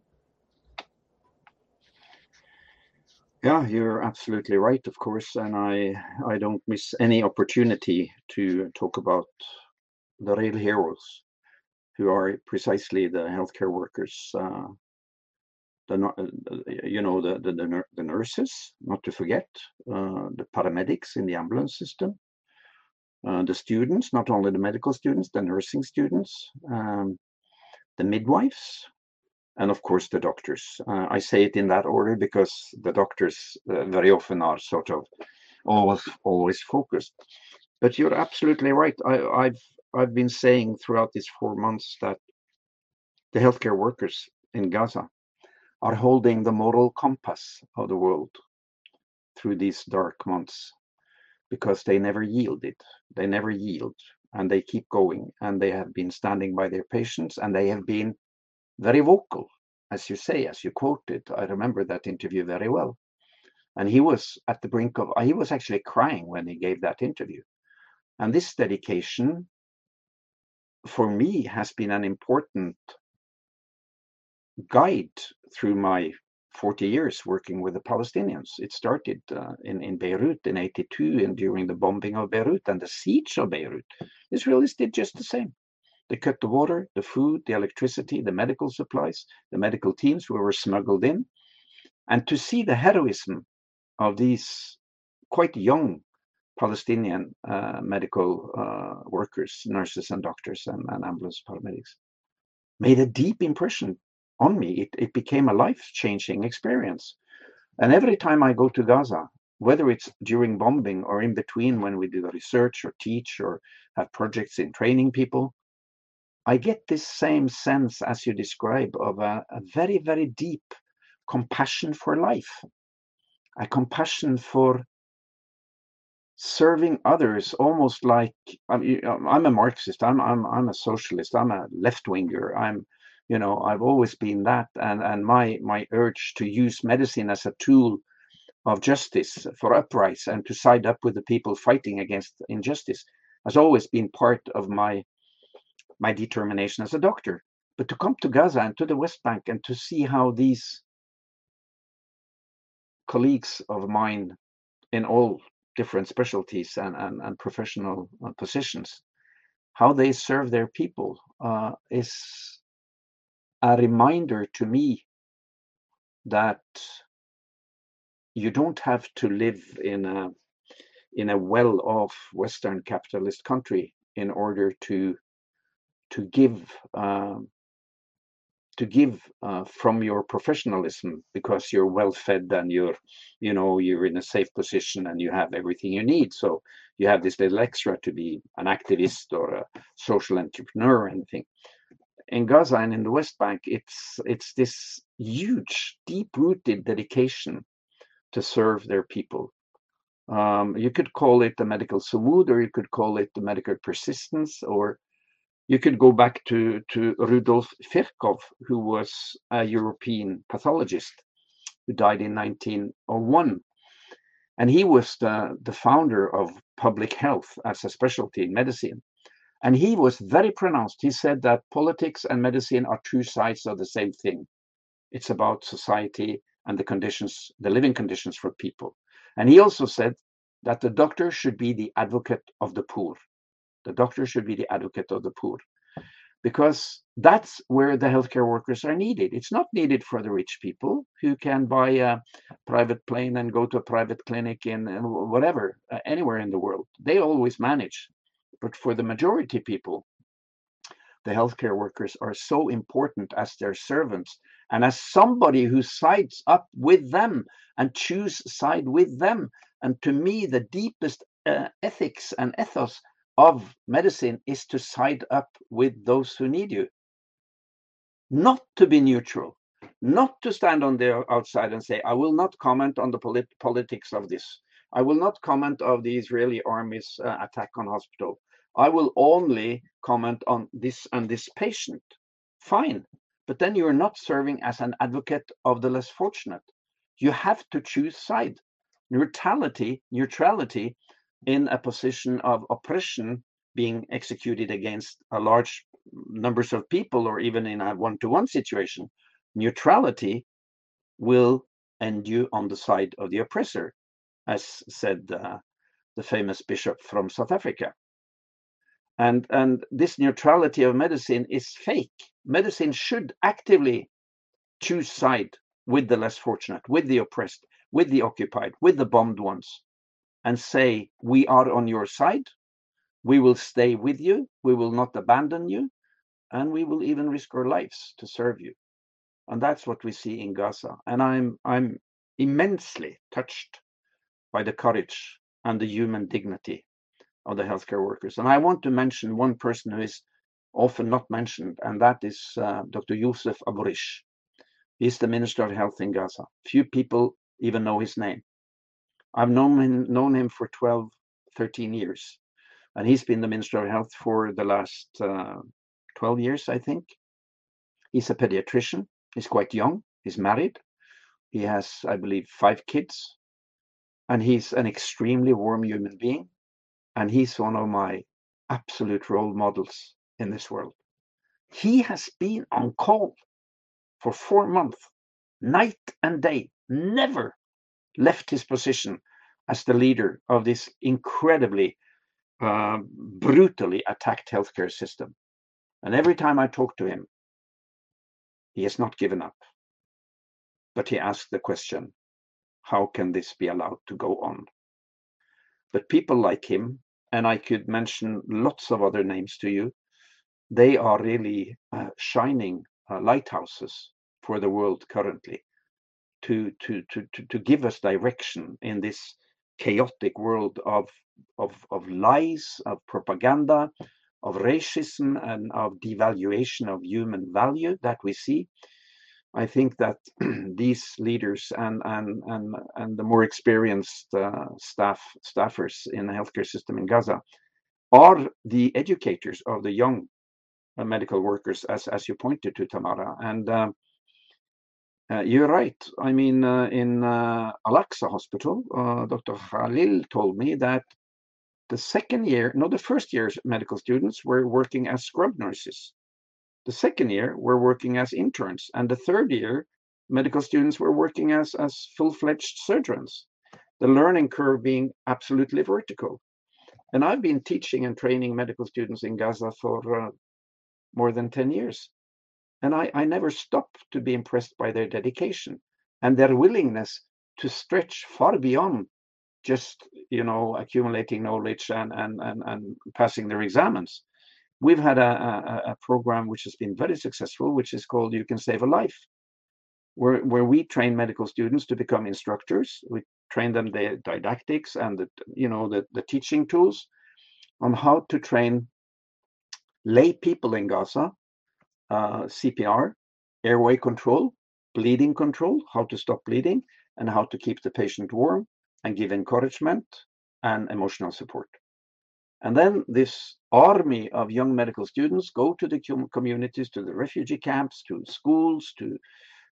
Yeah, you're absolutely right, of course, and I I don't miss any opportunity to talk about the real heroes, who are precisely the healthcare workers uh, the uh, you know the, the the, nurses not to forget uh, the paramedics in the ambulance system uh, the students not only the medical students the nursing students um, the midwives and of course the doctors. Uh, i say it in that order because the doctors uh, very often are sort of always always focused. But you're absolutely right. I, i've i've been saying throughout these four months that the healthcare workers in gaza are holding the moral compass of the world through these dark months because they never yielded. They never yield and they keep going and they have been standing by their patients and they have been very vocal, as you say, as you quoted. I remember that interview very well. And he was at the brink of, he was actually crying when he gave that interview. And this dedication for me has been an important guide through my 40 years working with the Palestinians. It started uh, in, in Beirut in 82 and during the bombing of Beirut and the siege of Beirut. Israelis did just the same. They cut the water, the food, the electricity, the medical supplies, the medical teams who were smuggled in. And to see the heroism of these quite young Palestinian uh, medical uh, workers, nurses and doctors and, and ambulance paramedics made a deep impression on me. It, it became a life changing experience. And every time I go to Gaza, whether it's during bombing or in between when we do the research or teach or have projects in training people, I get this same sense as you describe of a, a very, very deep compassion for life, a compassion for serving others almost like I'm, I'm a Marxist, I'm, I'm, I'm a socialist, I'm a left winger, I'm, you know, I've always been that. And, and my, my urge to use medicine as a tool of justice for uprise and to side up with the people fighting against injustice has always been part of my my determination as a doctor. But to come to Gaza and to the West Bank and to see how these colleagues of mine in all different specialties and, and, and professional uh, positions, how they serve their people uh, is a reminder to me that you don't have to live in a in a well-off Western capitalist country in order to to give um, to give uh, from your professionalism because you're well fed and you're you know you're in a safe position and you have everything you need. So you have this little extra to be an activist or a social entrepreneur or anything. In gaza and in the west bank it's it's this huge deep rooted dedication to serve their people. Um, you could call it the medical sumud or you could call it the medical persistence or you could go back to, to Rudolf Virchow, who was a European pathologist who died in 1901. And he was the, the founder of public health as a specialty in medicine. And he was very pronounced. He said that politics and medicine are two sides of the same thing. It's about society and the conditions, the living conditions for people. And he also said that the doctor should be the advocate of the poor. The doctor should be the advocate of the poor because that's where the healthcare workers are needed. It's not needed for the rich people who can buy a private plane and go to a private clinic in whatever, uh, anywhere in the world. They always manage. But for the majority people, the healthcare workers are so important as their servants and as somebody who sides up with them and choose side with them. And to me, the deepest uh, ethics and ethos of medicine is to side up with those who need you. Not to be neutral, not to stand on the outside and say, I will not comment on the polit politics of this. I will not comment of the Israeli army's uh, attack on hospital. I will only comment on this and this patient. Fine. But then you're not serving as an advocate of the less fortunate. You have to choose side. Neutrality, neutrality in a position of oppression being executed against a large numbers of people or even in a one-to-one situation neutrality will end you on the side of the oppressor as said uh, the famous bishop from south africa. And and this neutrality of medicine is fake. Medicine should actively choose side with the less fortunate with the oppressed with the occupied with the bombed ones and say, We are on your side. We will stay with you. We will not abandon you. And we will even risk our lives to serve you. And that's what we see in Gaza. And I'm, I'm immensely touched by the courage and the human dignity of the healthcare workers. And I want to mention one person who is often not mentioned, and that is uh, Dr. Youssef Aburish. He's the Minister of Health in Gaza. Few people even know his name. I've known him, known him for 12, 13 years. And he's been the Minister of Health for the last uh, 12 years, I think. He's a pediatrician. He's quite young. He's married. He has, I believe, five kids. And he's an extremely warm human being. And he's one of my absolute role models in this world. He has been on call for four months, night and day, never left his position as the leader of this incredibly uh, brutally attacked healthcare system. And every time I talk to him, he has not given up. But he asked the question how can this be allowed to go on? But people like him, and I could mention lots of other names to you, they are really uh, shining uh, lighthouses for the world currently to, to, to, to, to give us direction in this chaotic world of, of, of lies, of propaganda, of racism and of devaluation of human value that we see. I think that [clears throat] these leaders and and and and the more experienced uh, staff staffers in the healthcare system in Gaza are the educators of the young uh, medical workers, as as you pointed to, Tamara. And uh, uh you're right. I mean, uh, in uh, Al-Aqsa Hospital, Dr. Khalil told me that the second year, no, the first year's medical students were working as scrub nurses the second year were working as interns, and the third year, medical students were working as, as full-fledged surgeons. The learning curve being absolutely vertical. And I've been teaching and training medical students in Gaza for uh, more than 10 years. And I, I never stop to be impressed by their dedication and their willingness to stretch far beyond just you know accumulating knowledge and and and, and passing their exams we've had a, a, a, program which has been very successful, which is called You Can Save a Life, where, where we train medical students to become instructors. We train them the didactics and the, you know, the, the teaching tools on how to train lay people in Gaza, uh, CPR, airway control, bleeding control, how to stop bleeding, and how to keep the patient warm and give encouragement and emotional support. And then this army of young medical students go to the communities, to the refugee camps, to schools, to,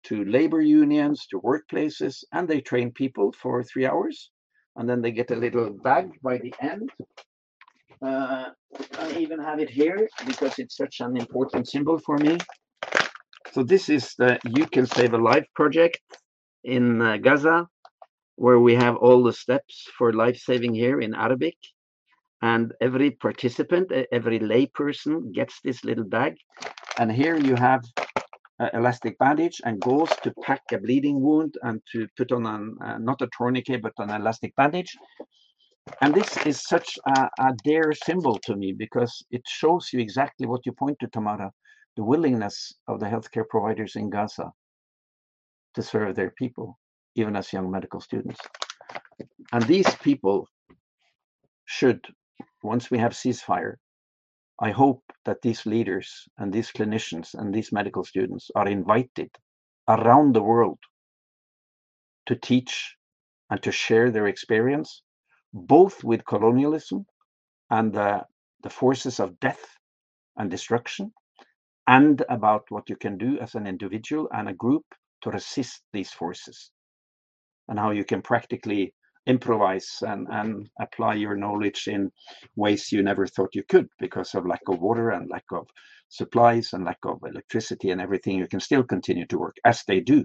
to labor unions, to workplaces, and they train people for three hours. And then they get a little bag by the end. Uh, I even have it here because it's such an important symbol for me. So this is the You Can Save a Life project in uh, Gaza, where we have all the steps for life saving here in Arabic and every participant, every layperson gets this little bag. And here you have an elastic bandage and gauze to pack a bleeding wound and to put on an, uh, not a tourniquet, but an elastic bandage. And this is such a, a dare symbol to me because it shows you exactly what you point to, Tamara, the willingness of the healthcare providers in Gaza to serve their people, even as young medical students. And these people should once we have ceasefire, I hope that these leaders and these clinicians and these medical students are invited around the world to teach and to share their experience, both with colonialism and the, the forces of death and destruction, and about what you can do as an individual and a group to resist these forces, and how you can practically improvise and, and apply your knowledge in ways you never thought you could because of lack of water and lack of supplies and lack of electricity and everything. You can still continue to work as they do.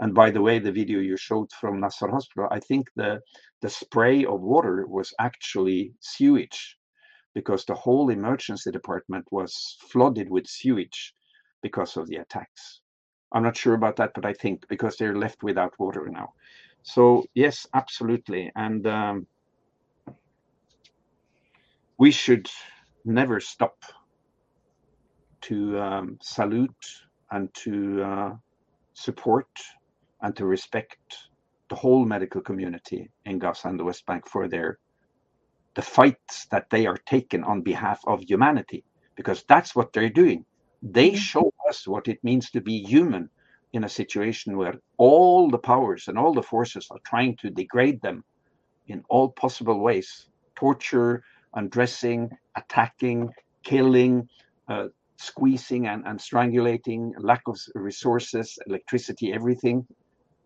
And by the way, the video you showed from Nasser Hospital, I think the the spray of water was actually sewage because the whole emergency department was flooded with sewage because of the attacks. I'm not sure about that, but I think because they're left without water now. So yes, absolutely, and um, we should never stop to um, salute and to uh, support and to respect the whole medical community in Gaza and the West Bank for their the fights that they are taking on behalf of humanity, because that's what they're doing. They show us what it means to be human in a situation where all the powers and all the forces are trying to degrade them in all possible ways torture, undressing, attacking, killing, uh, squeezing and, and strangulating, lack of resources, electricity, everything.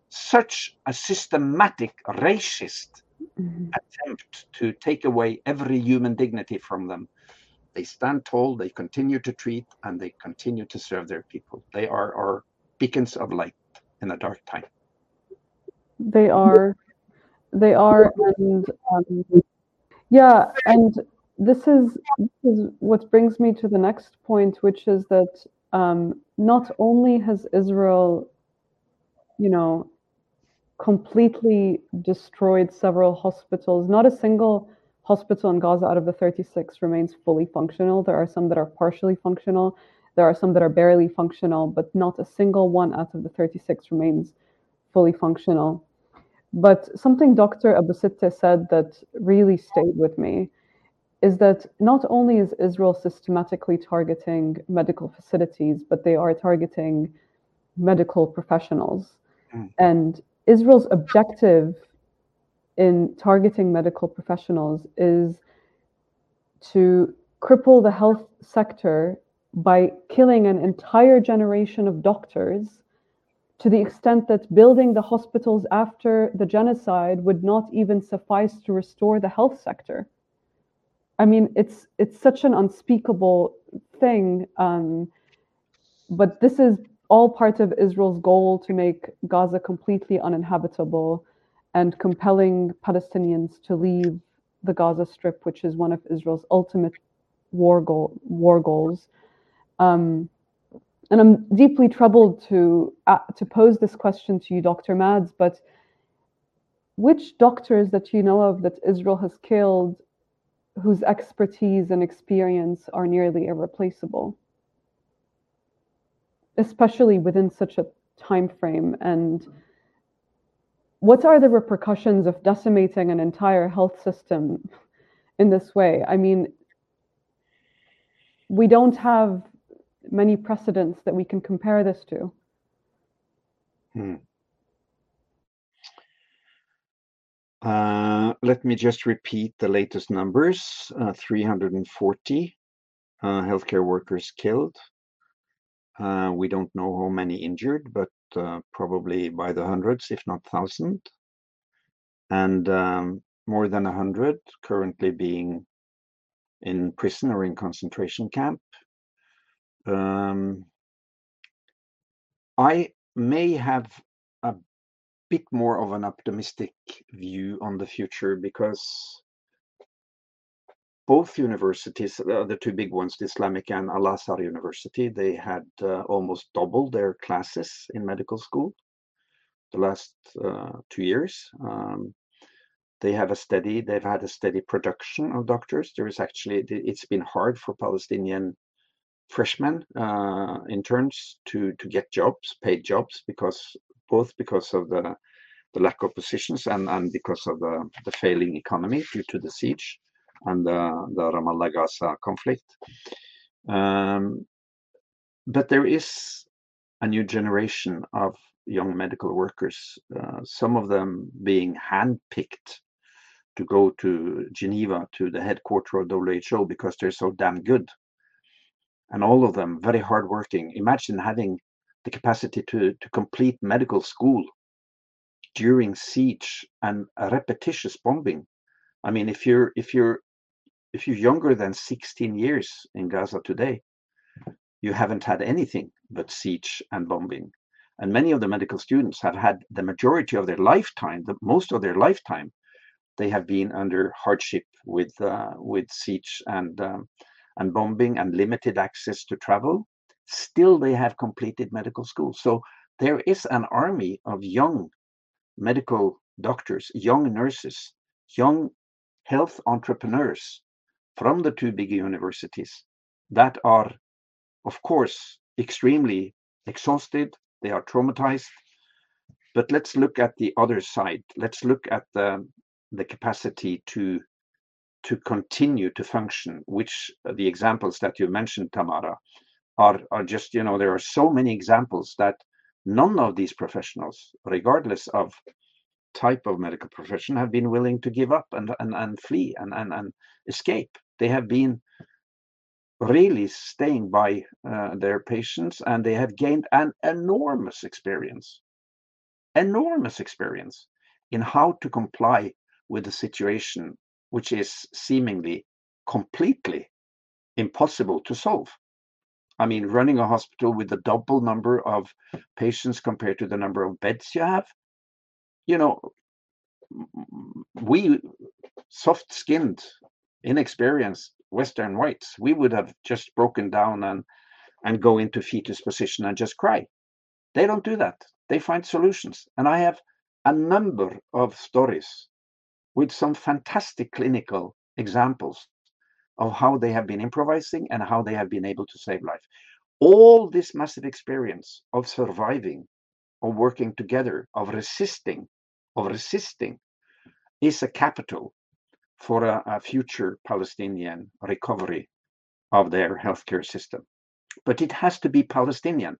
Such a systematic racist mm-hmm. attempt to take away every human dignity from them. They stand tall, they continue to treat, and they continue to serve their people. They are our beacons of light in a dark time. They are, they are, and um, yeah, and this is this is what brings me to the next point, which is that um, not only has Israel, you know, completely destroyed several hospitals, not a single hospital in Gaza out of the 36 remains fully functional. There are some that are partially functional. There are some that are barely functional, but not a single one out of the 36 remains fully functional. But something Dr. Abu Sitteh said that really stayed with me is that not only is Israel systematically targeting medical facilities, but they are targeting medical professionals. Mm. And Israel's objective in targeting medical professionals is to cripple the health sector by killing an entire generation of doctors to the extent that building the hospitals after the genocide would not even suffice to restore the health sector. I mean, it's it's such an unspeakable thing, um, but this is all part of Israel's goal to make Gaza completely uninhabitable and compelling Palestinians to leave the Gaza Strip, which is one of Israel's ultimate war goal war goals. Um, and I'm deeply troubled to uh, to pose this question to you, Dr. Mads, but which doctors that you know of that Israel has killed whose expertise and experience are nearly irreplaceable especially within such a time frame and what are the repercussions of decimating an entire health system in this way i mean we don't have many precedents that we can compare this to Hmm. Uh, let me just repeat the latest numbers. Uh, 340 uh, healthcare workers killed. Uh, we don't know how many injured, but uh, probably by the hundreds, if not thousand. And um, more than a hundred currently being in prison or in concentration camp. Um, I may have a bit more of an optimistic view on the future because both universities, uh, the two big ones, the Islamic and Al Azhar University, they had uh, almost doubled their classes in medical school the last uh, two years. Um, they have a steady, they've had a steady production of doctors. There is actually, it's been hard for Palestinian freshmen uh, interns to to get jobs, paid jobs, because both because of the the lack of positions and and because of the the failing economy due to the siege and the the Ramallah Gaza conflict. Um, but there is a new generation of young medical workers, uh, some of them being handpicked to go to Geneva to the headquarters of WHO because they're so damn good and all of them very hardworking. Imagine having the capacity to, to complete medical school during siege and repetitious bombing. I mean, if you're if you're if you're younger than 16 years in Gaza today, you haven't had anything but siege and bombing. And many of the medical students have had the majority of their lifetime, the most of their lifetime, they have been under hardship with uh, with siege and um, and bombing and limited access to travel, still they have completed medical school. So there is an army of young medical doctors, young nurses, young health entrepreneurs from the two big universities that are, of course, extremely exhausted, they are traumatized. But let's look at the other side. Let's look at the, the capacity to to continue to function, which the examples that you mentioned, Tamara, are, are just, you know, there are so many examples that none of these professionals, regardless of type of medical profession, have been willing to give up and, and, and flee and, and, and escape. They have been really staying by uh, their patients and they have gained an enormous experience, enormous experience in how to comply with the situation which is seemingly completely impossible to solve. I mean, running a hospital with a double number of patients compared to the number of beds you have, you know, we soft skinned, inexperienced Western whites, we would have just broken down and and go into fetus position and just cry. They don't do that. They find solutions. And I have a number of stories with some fantastic clinical examples of how they have been improvising and how they have been able to save life. All this massive experience of surviving, of working together, of resisting, of resisting is a capital for a, a future Palestinian recovery of their healthcare system. But it has to be Palestinian.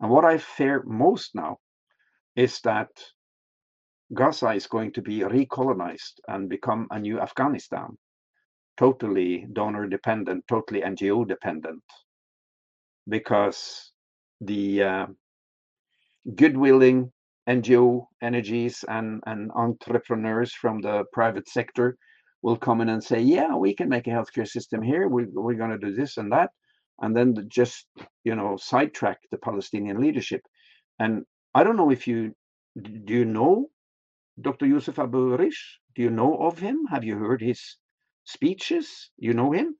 And what I fear most now is that Gaza is going to be recolonized and become a new Afghanistan, totally donor dependent, totally NGO dependent, because the uh, good-willing NGO energies and, and entrepreneurs from the private sector will come in and say, yeah, we can make a healthcare system here. We, we're going to do this and that. And then just, you know, sidetrack the Palestinian leadership. And I don't know if you, do you know Dr. Yusuf Abu Rish? Do you know of him? Have you heard his speeches? You know him?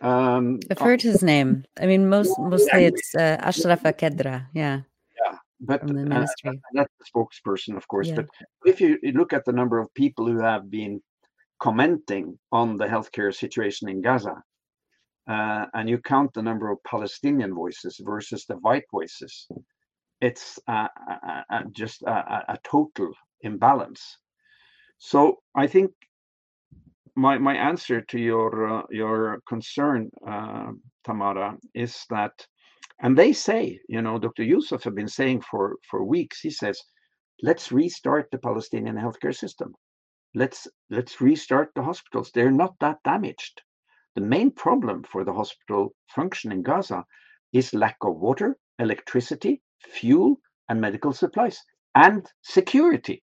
Um, I've heard his name. I mean, most mostly it's uh, Ashraf Qudra. Yeah. Yeah, but the. Uh, that's the spokesperson, of course. Yeah. But if you look at the number of people who have been commenting on the healthcare situation in Gaza, uh, and you count the number of Palestinian voices versus the white voices, it's uh, uh, just a, a, total imbalance. So I think my my answer to your uh, your concern, uh, Tamara, is that, and they say, you know, Dr. Yusuf have been saying for for weeks. He says, let's restart the Palestinian healthcare system let's let's restart the hospitals. They're not that damaged. The main problem for the hospital function in Gaza is lack of water, electricity, fuel, and medical supplies, and security.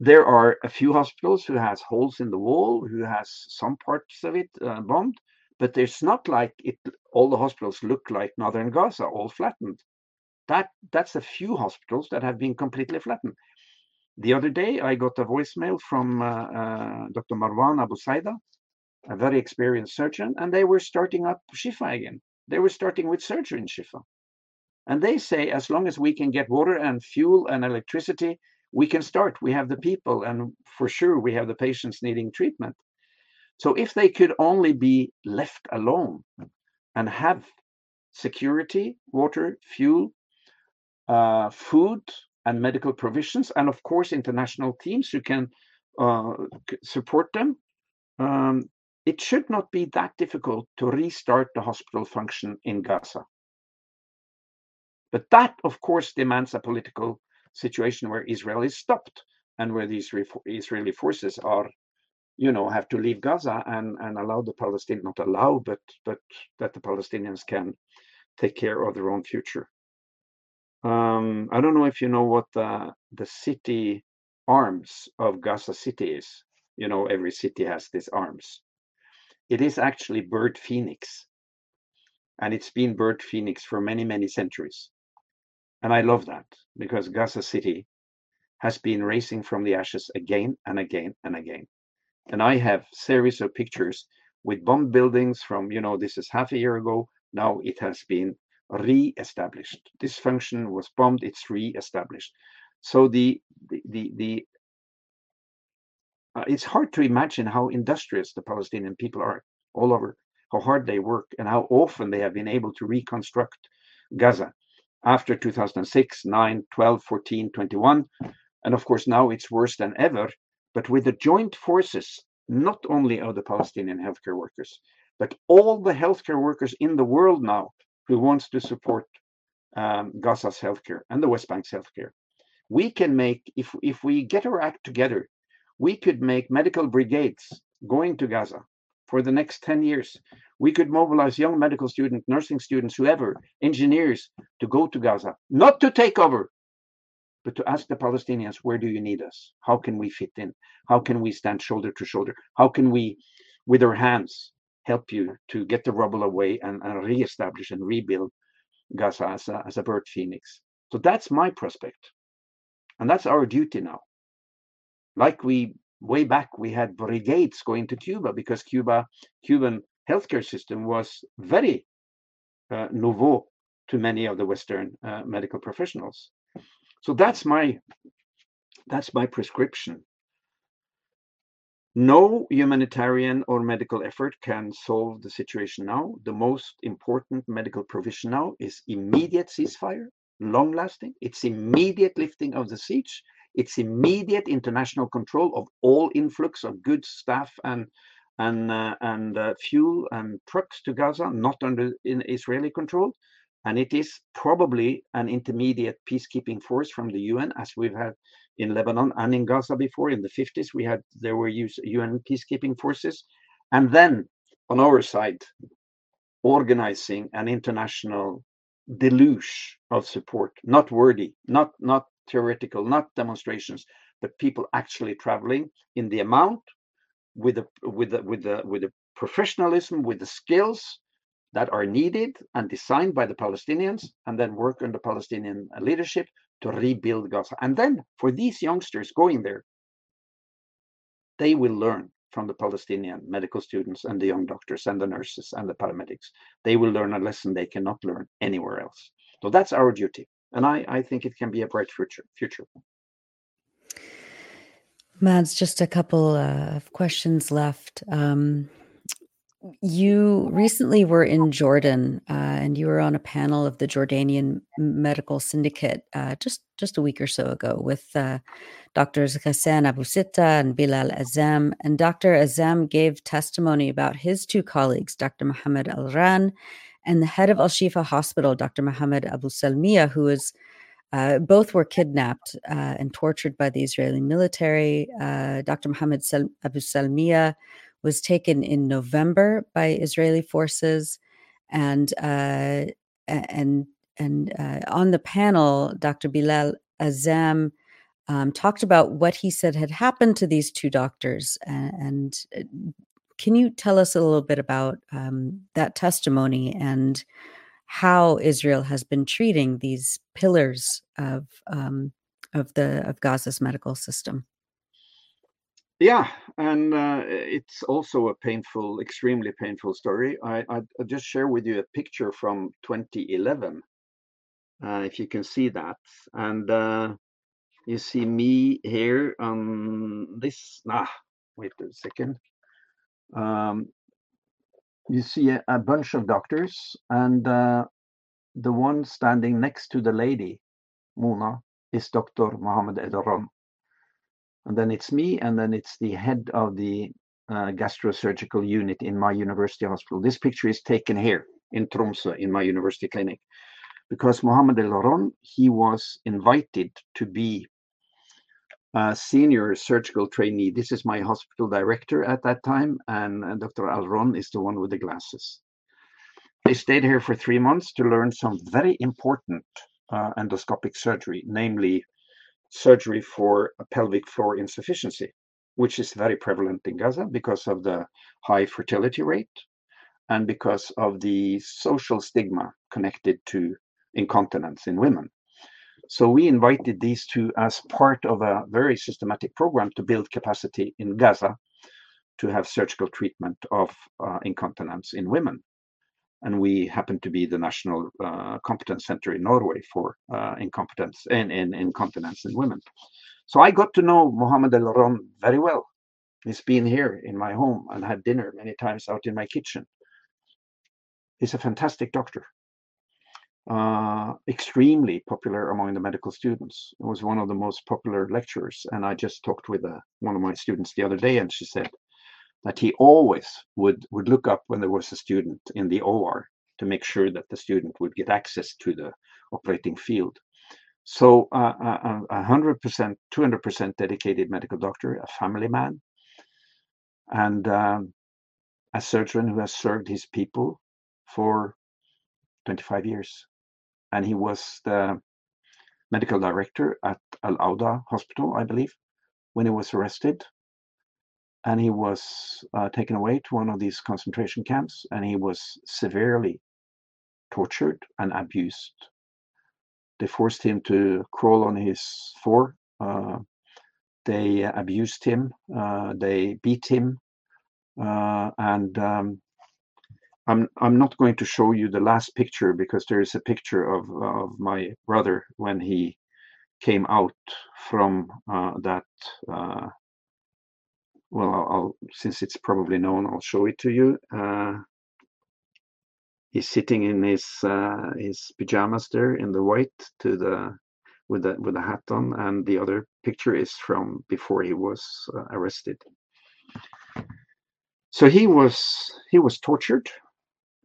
There are a few hospitals who has holes in the wall, who has some parts of it uh, bombed, but it's not like it. All the hospitals look like northern Gaza, all flattened. That that's a few hospitals that have been completely flattened. The other day, I got a voicemail from uh, uh, Dr. Marwan Abu Saada, a very experienced surgeon, and they were starting up Shifa again. They were starting with surgery in Shifa. And they say, as long as we can get water and fuel and electricity, we can start. We have the people, and for sure, we have the patients needing treatment. So if they could only be left alone and have security, water, fuel, uh, food, and medical provisions, and of course, international teams who can uh, support them. Um, it should not be that difficult to restart the hospital function in Gaza. But that, of course, demands a political situation where Israel is stopped and where these Israeli forces are, you know, have to leave Gaza and, and allow the Palestinians, not allow, but but that the Palestinians can take care of their own future. Um, I don't know if you know what the the city arms of Gaza City is. You know, every city has these arms. It is actually bird phoenix, and it's been bird phoenix for many many centuries. And I love that because Gaza City has been raising from the ashes again and again and again. And I have series of pictures with bomb buildings from, you know, this is half a year ago. Now it has been re-established. This function was bombed, it's re-established. So the the the, the uh, it's hard to imagine how industrious the Palestinian people are all over, how hard they work, and how often they have been able to reconstruct Gaza after 2006, 9, 12, 14, 21. And of course, now it's worse than ever. But with the joint forces, not only of the Palestinian healthcare workers, but all the healthcare workers in the world now who wants to support um, Gaza's healthcare and the West Bank's healthcare. We can make, if, if we get our act together, we could make medical brigades going to Gaza for the next 10 years. We could mobilize young medical students, nursing students, whoever, engineers to go to Gaza, not to take over, but to ask the Palestinians, where do you need us? How can we fit in? How can we stand shoulder to shoulder? How can we, with our hands, help you to get the rubble away and, and reestablish and rebuild Gaza as a, as a bird phoenix. So that's my prospect. And that's our duty now. Like we way back we had brigades going to Cuba because Cuba Cuban healthcare system was very uh, nouveau to many of the Western uh, medical professionals. So that's my that's my prescription no humanitarian or medical effort can solve the situation now. The most important medical provision now is immediate ceasefire, long lasting. It's immediate lifting of the siege. It's immediate international control of all influx of goods, staff, and and uh, and uh, fuel and trucks to Gaza, not under in Israeli control. And it is probably an intermediate peacekeeping force from the UN, as we've had in Lebanon and in Gaza before. In the 50s, we had there were UN peacekeeping forces, and then on our side, organizing an international deluge of support, not wordy, not not theoretical, not demonstrations, but people actually traveling in the amount, with the with the with the with the professionalism, with the skills that are needed and designed by the Palestinians, and then work under Palestinian leadership to rebuild Gaza. And then for these youngsters going there, they will learn from the Palestinian medical students and the young doctors and the nurses and the paramedics. They will learn a lesson they cannot learn anywhere else. So that's our duty. And I, I think it can be a bright future. future. Mads, just a couple uh, of questions left. Um, you recently were in Jordan, uh, and you were on a panel of the Jordanian Medical Syndicate uh, just just a week or so ago with uh, doctors Ghassan Abu Sitta and Bilal Azam. And Dr. Azam gave testimony about his two colleagues, Dr. Mohammed Al Ran and the head of Al Shifa Hospital, Dr. Mohammed Abu Salmiya, who uh, both were kidnapped uh, and tortured by the Israeli military. Uh, Dr. Mohammed Sal- Abu Salmiya was taken in November by Israeli forces, and uh, and and uh, on the panel, Dr. Bilal Azam um, talked about what he said had happened to these two doctors. And, and uh, can you tell us a little bit about um, that testimony and how Israel has been treating these pillars of um, of the of Gaza's medical system? Yeah, and uh, it's also a painful, extremely painful story. I, I, I just share with you a picture from 2011, uh, if you can see that. And uh, you see me here on this. Ah, wait a second. Um, you see a, a, bunch of doctors, and uh, the one standing next to the lady, Mona, is Dr. Mohammed Edaron and then it's me, and then it's the head of the uh, gastrosurgical unit in my university hospital. This picture is taken here in Tromsø in my university clinic because Mohammed El Ron, he was invited to be a senior surgical trainee. This is my hospital director at that time, and, and Dr. Al Ron is the one with the glasses. They stayed here for three months to learn some very important uh, endoscopic surgery, namely surgery for a pelvic floor insufficiency, which is very prevalent in Gaza because of the high fertility rate and because of the social stigma connected to incontinence in women. So we invited these two as part of a very systematic program to build capacity in Gaza to have surgical treatment of uh, incontinence in women and we happen to be the national uh, competence center in Norway for uh, incompetence and, and incontinence in women. So I got to know Mohammed El Ron very well. He's been here in my home and had dinner many times out in my kitchen. He's a fantastic doctor, uh, extremely popular among the medical students. He was one of the most popular lecturers. And I just talked with uh, one of my students the other day, and she said, that he always would would look up when there was a student in the OR to make sure that the student would get access to the operating field. So a hundred percent, two hundred percent dedicated medical doctor, a family man, and um, a surgeon who has served his people for 25 years, and he was the medical director at Al Auda Hospital, I believe, when he was arrested and he was uh, taken away to one of these concentration camps and he was severely tortured and abused. They forced him to crawl on his floor uh, they abused him uh, they beat him uh, and um, I'm, I'm not going to show you the last picture because there is a picture of, of my brother when he came out from uh, that uh, well, I'll, I'll, since it's probably known, I'll show it to you. Uh, he's sitting in his uh, his pajamas there in the white to the with the with the hat on, and the other picture is from before he was uh, arrested. So he was he was tortured,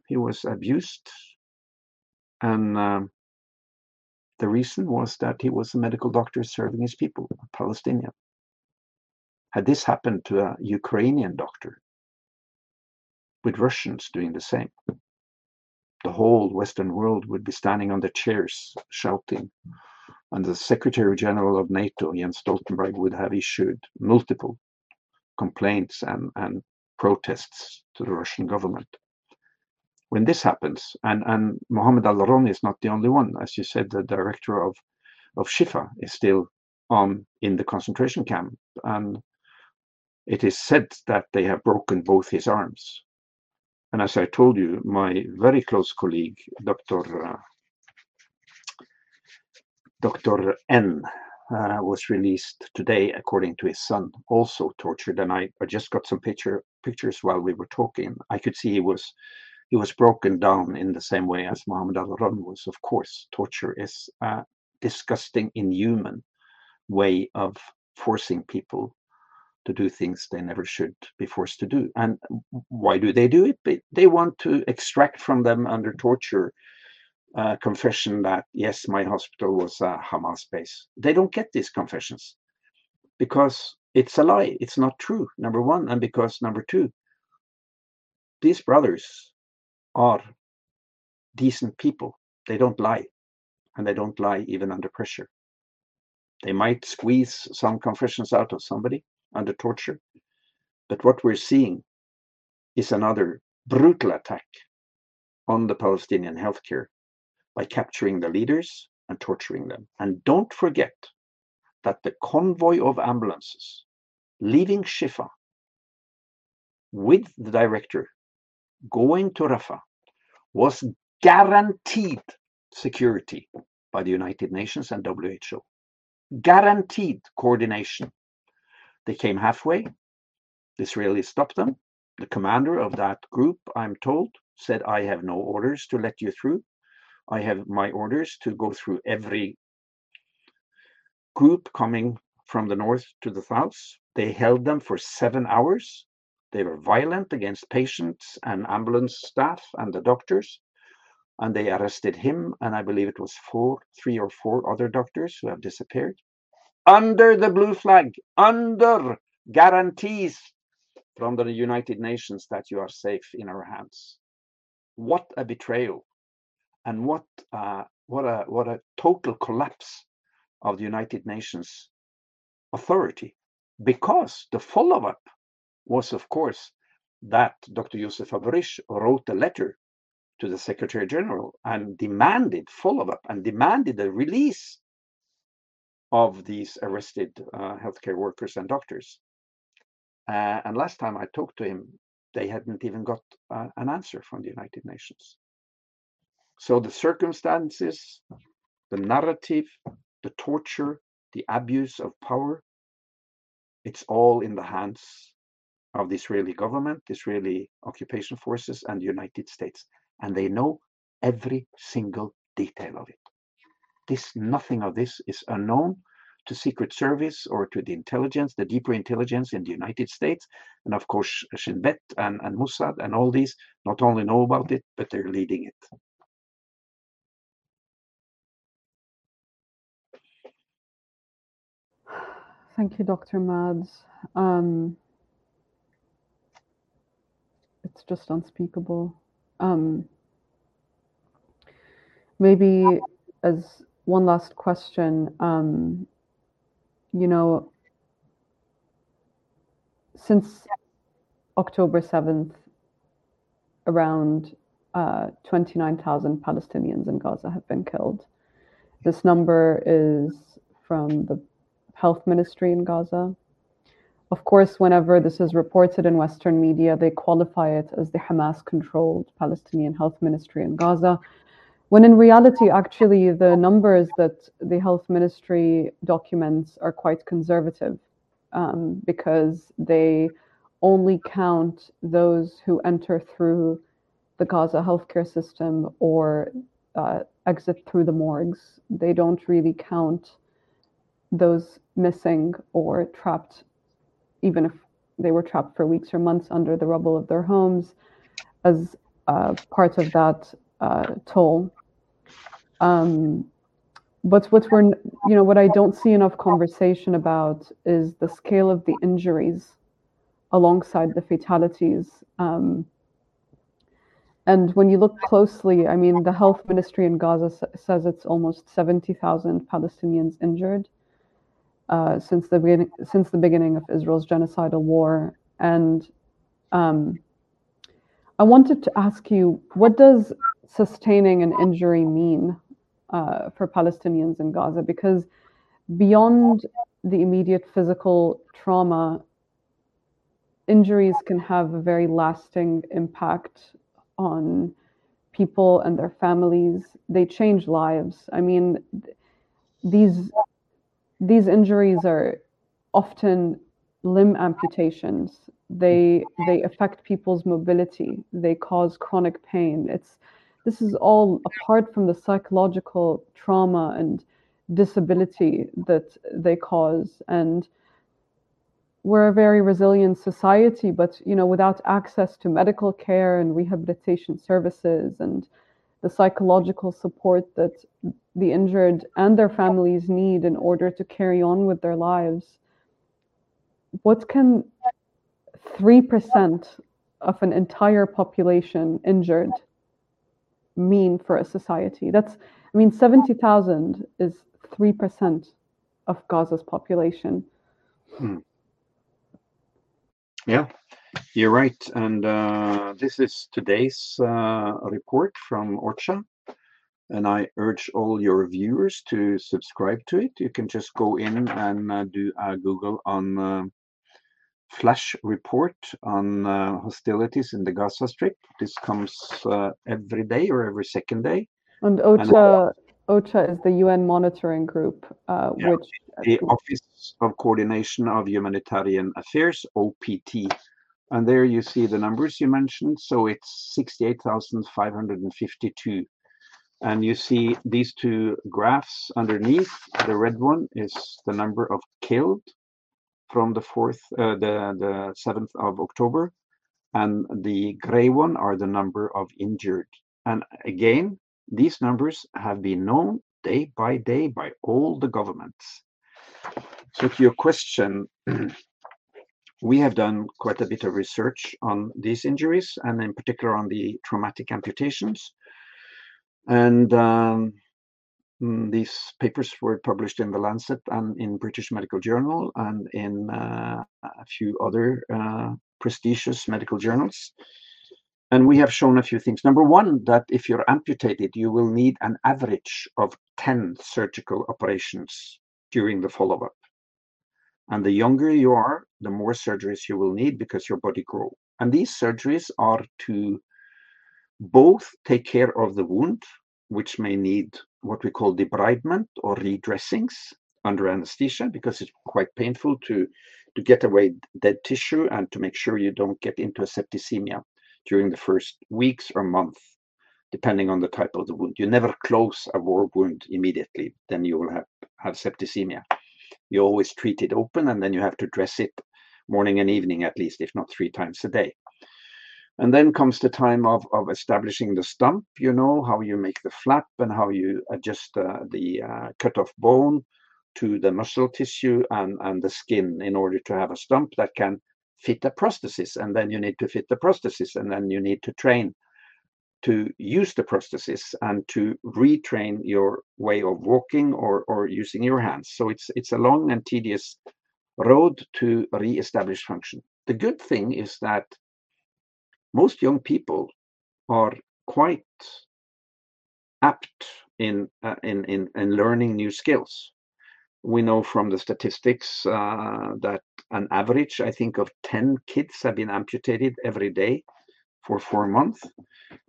he was abused, and um, the reason was that he was a medical doctor serving his people, a Palestinian. Had this happened to a Ukrainian doctor, with Russians doing the same, the whole Western world would be standing on their chairs shouting. And the Secretary General of NATO, Jens Stoltenberg, would have issued multiple complaints and, and protests to the Russian government. When this happens, and, and Mohammed Al Ron is not the only one, as you said, the director of, of Shifa is still on in the concentration camp. And it is said that they have broken both his arms. And as I told you, my very close colleague, Dr. Uh, Dr. N, uh, was released today, according to his son, also tortured. And I, I just got some picture pictures while we were talking. I could see he was he was broken down in the same way as Muhammad al-Ran was. Of course, torture is a disgusting, inhuman way of forcing people to do things they never should be forced to do. And why do they do it? They want to extract from them under torture uh, confession that yes, my hospital was a Hamas base. They don't get these confessions because it's a lie. It's not true. Number one, and because number two, these brothers are decent people. They don't lie, and they don't lie even under pressure. They might squeeze some confessions out of somebody, under torture. But what we're seeing is another brutal attack on the Palestinian healthcare by capturing the leaders and torturing them. And don't forget that the convoy of ambulances leaving Shifa with the director going to Rafah was guaranteed security by the United Nations and WHO. Guaranteed coordination they came halfway. The Israelis stopped them. The commander of that group, I'm told, said, I have no orders to let you through. I have my orders to go through every group coming from the north to the south. They held them for seven hours. They were violent against patients and ambulance staff and the doctors. And they arrested him, and I believe it was four, three or four other doctors who have disappeared under the blue flag, under guarantees from the United Nations that you are safe in our hands. What a betrayal, and what uh, what a what a total collapse of the United Nations authority, because the follow-up was, of course, that Dr. Joseph Abrish wrote a letter to the Secretary General and demanded follow-up and demanded the release of these arrested uh, healthcare workers and doctors. Uh, and last time I talked to him, they hadn't even got uh, an answer from the United Nations. So the circumstances, the narrative, the torture, the abuse of power, it's all in the hands of the Israeli government, Israeli occupation forces, and the United States. And they know every single detail of it. This nothing of this is unknown to Secret Service or to the intelligence, the deeper intelligence in the United States, and of course Shin Bet and, and Mossad and all these not only know about it, but they're leading it. Thank you, Dr. Mads. Um, it's just unspeakable. Um, maybe as one last question, um, you know, since October 7th, around uh, 29,000 Palestinians in Gaza have been killed. This number is from the health ministry in Gaza. Of course, whenever this is reported in Western media, they qualify it as the Hamas controlled Palestinian health ministry in Gaza, when in reality, actually, the numbers that the health ministry documents are quite conservative um, because they only count those who enter through the Gaza healthcare system or uh, exit through the morgues. They don't really count those missing or trapped, even if they were trapped for weeks or months under the rubble of their homes, as uh, part of that uh, toll. Um, but what we're, you know, what I don't see enough conversation about is the scale of the injuries alongside the fatalities. Um, and when you look closely, I mean, the health ministry in Gaza says it's almost 70,000 Palestinians injured uh, since the beginning since the beginning of Israel's genocidal war. And um, I wanted to ask you, what does sustaining an injury mean uh, for Palestinians in Gaza? Because beyond the immediate physical trauma, injuries can have a very lasting impact on people and their families. They change lives. I mean, these these injuries are often limb amputations. They they affect people's mobility. They cause chronic pain. It's this is all apart from the psychological trauma and disability that they cause. And we're a very resilient society, but you know, without access to medical care and rehabilitation services and the psychological support that the injured and their families need in order to carry on with their lives, what can 3% of an entire population injured mean for a society? That's, I mean, 70,000 is 3% of Gaza's population. Hmm. Yeah, you're right. And uh, this is today's uh, report from OCHA. And I urge all your viewers to subscribe to it. You can just go in and uh, do a Google on uh, flash report on uh, hostilities in the Gaza Strip. This comes uh, every day or every second day. And OCHA, and, OCHA is the UN monitoring group, yeah, which the Office of Coordination of Humanitarian Affairs, OPT. And there you see the numbers you mentioned. So it's 68,552. And you see these two graphs underneath. The red one is the number of killed from the 4th, uh, the, the 7th of October. And the gray one are the number of injured. And again, these numbers have been known day by day by all the governments. So to your question, [clears throat] we have done quite a bit of research on these injuries and in particular on the traumatic amputations. And um, these papers were published in the Lancet and in British Medical Journal and in uh, a few other uh, prestigious medical journals. And we have shown a few things. Number one, that if you're amputated, you will need an average of 10 surgical operations during the follow-up. And the younger you are, the more surgeries you will need because your body grows. And these surgeries are to both take care of the wound, which may need what we call debridement or redressings under anesthesia because it's quite painful to to get away dead tissue and to make sure you don't get into a septicemia during the first weeks or month depending on the type of the wound you never close a war wound immediately then you will have have septicemia you always treat it open and then you have to dress it morning and evening at least, if not three times a day. And then comes the time of, of establishing the stump, you know, how you make the flap and how you adjust uh, the uh, cut off bone to the muscle tissue and, and the skin in order to have a stump that can fit a prosthesis. And then you need to fit the prosthesis and then you need to train to use the prosthesis and to retrain your way of walking or, or using your hands. So it's it's a long and tedious road to re-establish function. The good thing is that most young people are quite apt in uh, in, in in learning new skills. We know from the statistics uh, that an average, I think, of 10 kids have been amputated every day for four months.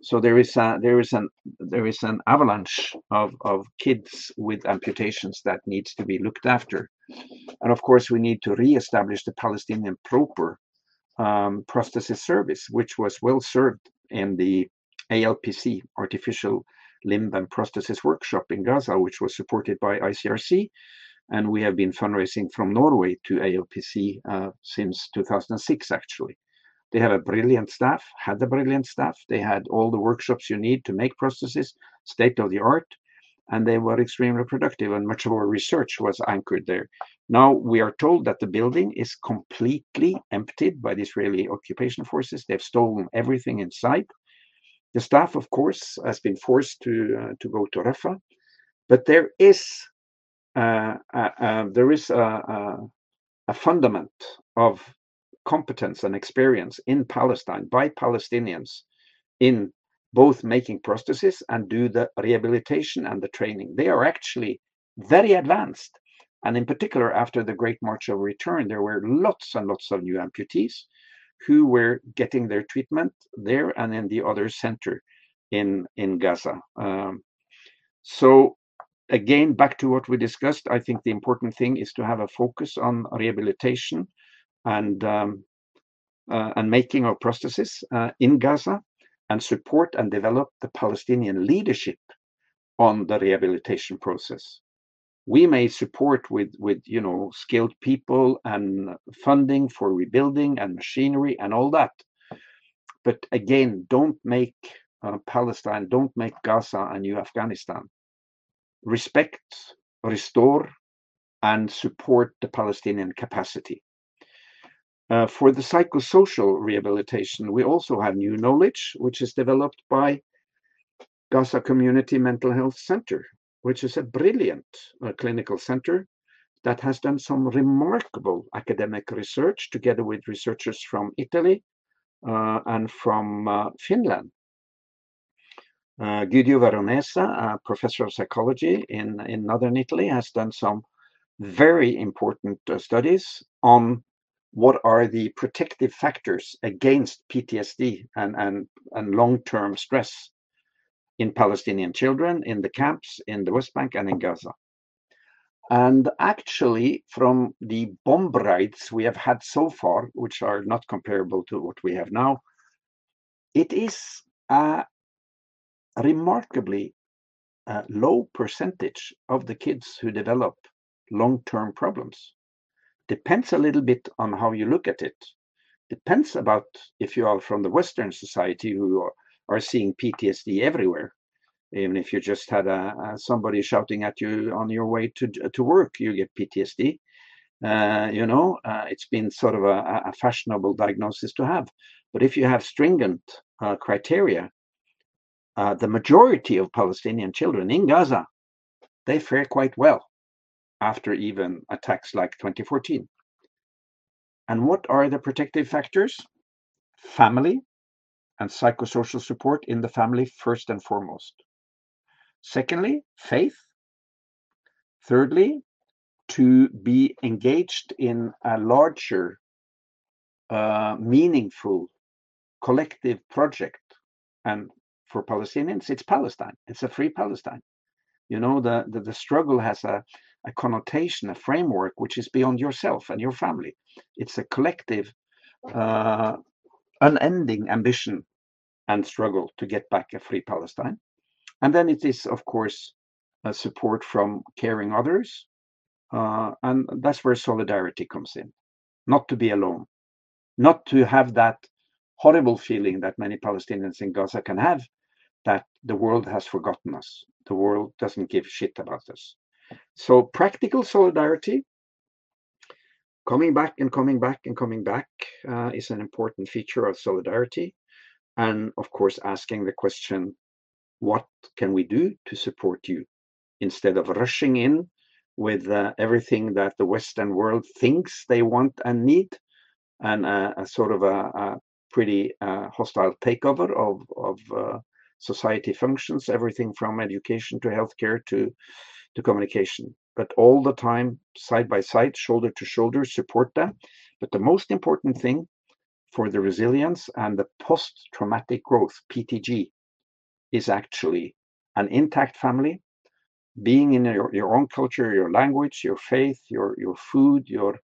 So there is a there is an there is an avalanche of, of kids with amputations that needs to be looked after. And of course we need to re-establish the Palestinian proper um, prosthesis service, which was well served in the ALPC, Artificial Limb and Prosthesis Workshop in Gaza, which was supported by ICRC. and we have been fundraising from Norway to ALPC uh, since 2006, actually. They have a brilliant staff, had a brilliant staff. They had all the workshops you need to make prostheses, state of the art, and they were extremely productive, and much of our research was anchored there. Now we are told that the building is completely emptied by the Israeli occupation forces. They've stolen everything inside. The staff, of course, has been forced to uh, to go to Rafah, but there is uh, uh there is a, a fundament of competence and experience in Palestine by Palestinians in both making prostheses and do the rehabilitation and the training. They are actually very advanced. And in particular, after the Great March of Return, there were lots and lots of new amputees who were getting their treatment there and in the other center in, in Gaza. Um, so again, back to what we discussed, I think the important thing is to have a focus on rehabilitation and um, uh, and making of prostheses uh, in Gaza and support and develop the Palestinian leadership on the rehabilitation process. We may support with with you know skilled people and funding for rebuilding and machinery and all that, but again, don't make uh, Palestine, don't make Gaza a new Afghanistan. Respect, restore, and support the Palestinian capacity. Uh, for the psychosocial rehabilitation, we also have new knowledge, which is developed by Gaza Community Mental Health Center, which is a brilliant uh, clinical center that has done some remarkable academic research together with researchers from Italy uh, and from uh, Finland. Uh, Guido Veronese, a professor of psychology in, in northern Italy, has done some very important uh, studies on what are the protective factors against PTSD and, and, and long-term stress in Palestinian children, in the camps, in the West Bank, and in Gaza. And actually, from the bomb raids we have had so far, which are not comparable to what we have now, it is a remarkably uh, low percentage of the kids who develop long-term problems depends a little bit on how you look at it. Depends about if you are from the Western society who are, seeing PTSD everywhere. Even if you just had a, a, somebody shouting at you on your way to to work, you get PTSD. Uh, you know, uh, it's been sort of a, a, fashionable diagnosis to have. But if you have stringent uh, criteria, uh, the majority of Palestinian children in Gaza, they fare quite well after even attacks like 2014. And what are the protective factors? Family and psychosocial support in the family, first and foremost. Secondly, faith. Thirdly, to be engaged in a larger, uh, meaningful, collective project. And for Palestinians, it's Palestine. It's a free Palestine. You know, the, the, the struggle has a, a connotation, a framework which is beyond yourself and your family. It's a collective, uh, unending ambition and struggle to get back a free Palestine. And then it is, of course, support from caring others. Uh, and that's where solidarity comes in. Not to be alone, not to have that horrible feeling that many Palestinians in Gaza can have that the world has forgotten us. The world doesn't give shit about us. So practical solidarity, coming back and coming back and coming back uh, is an important feature of solidarity. And of course, asking the question, what can we do to support you? Instead of rushing in with uh, everything that the Western world thinks they want and need, and uh, a sort of a, a pretty uh, hostile takeover of, of uh, society functions, everything from education to healthcare to to communication, but all the time, side by side, shoulder to shoulder, support them. But the most important thing for the resilience and the post traumatic growth, PTG, is actually an intact family, being in your, your own culture, your language, your faith, your, your food, your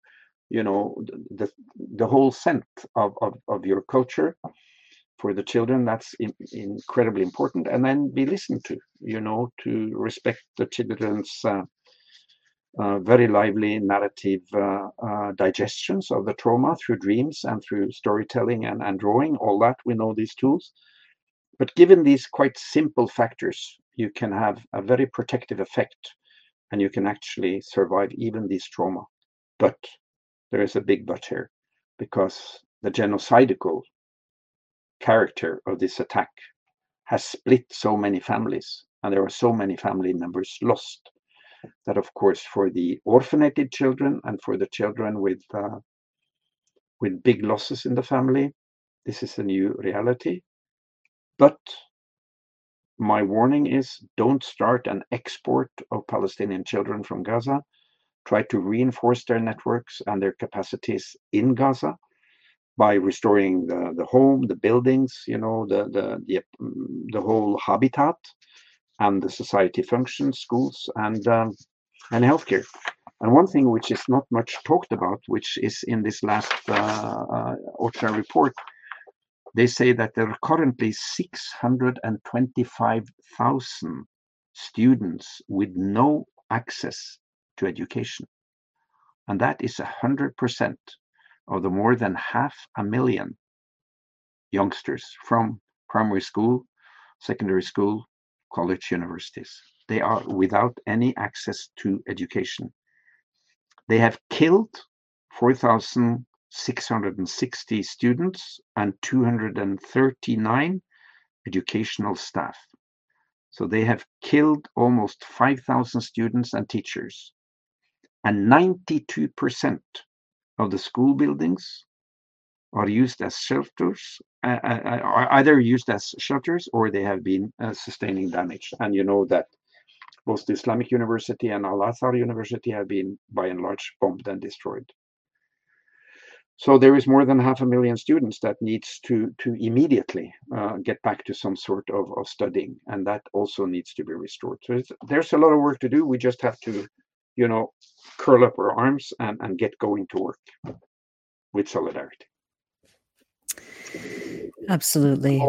you know the the whole scent of, of, of your culture for the children that's in, incredibly important and then be listened to you know to respect the children's uh, uh, very lively narrative uh, uh, digestions of the trauma through dreams and through storytelling and, and drawing, all that, we know these tools. But given these quite simple factors, you can have a very protective effect and you can actually survive even this trauma. But there is a big but here because the genocidal character of this attack has split so many families and there are so many family members lost that of course for the orphanated children and for the children with uh, with big losses in the family this is a new reality. But my warning is don't start an export of palestinian children from gaza. Try to reinforce their networks and their capacities in gaza by restoring the, the home the buildings you know the the the, the whole habitat and the society functions, schools, and um, and healthcare. And one thing which is not much talked about, which is in this last uh, uh, OCHA report, they say that there are currently 625,000 students with no access to education. And that is 100% of the more than half a million youngsters from primary school, secondary school, college universities. They are without any access to education. They have killed 4,660 students and 239 educational staff. So they have killed almost 5,000 students and teachers. And 92% of the school buildings are used as shelters, uh, are either used as shelters or they have been uh, sustaining damage. And you know that both the Islamic University and Al Azhar University have been by and large bombed and destroyed. So there is more than half a million students that needs to to immediately uh, get back to some sort of, of studying, and that also needs to be restored. So there's a lot of work to do. We just have to, you know, curl up our arms and, and get going to work with solidarity. Absolutely.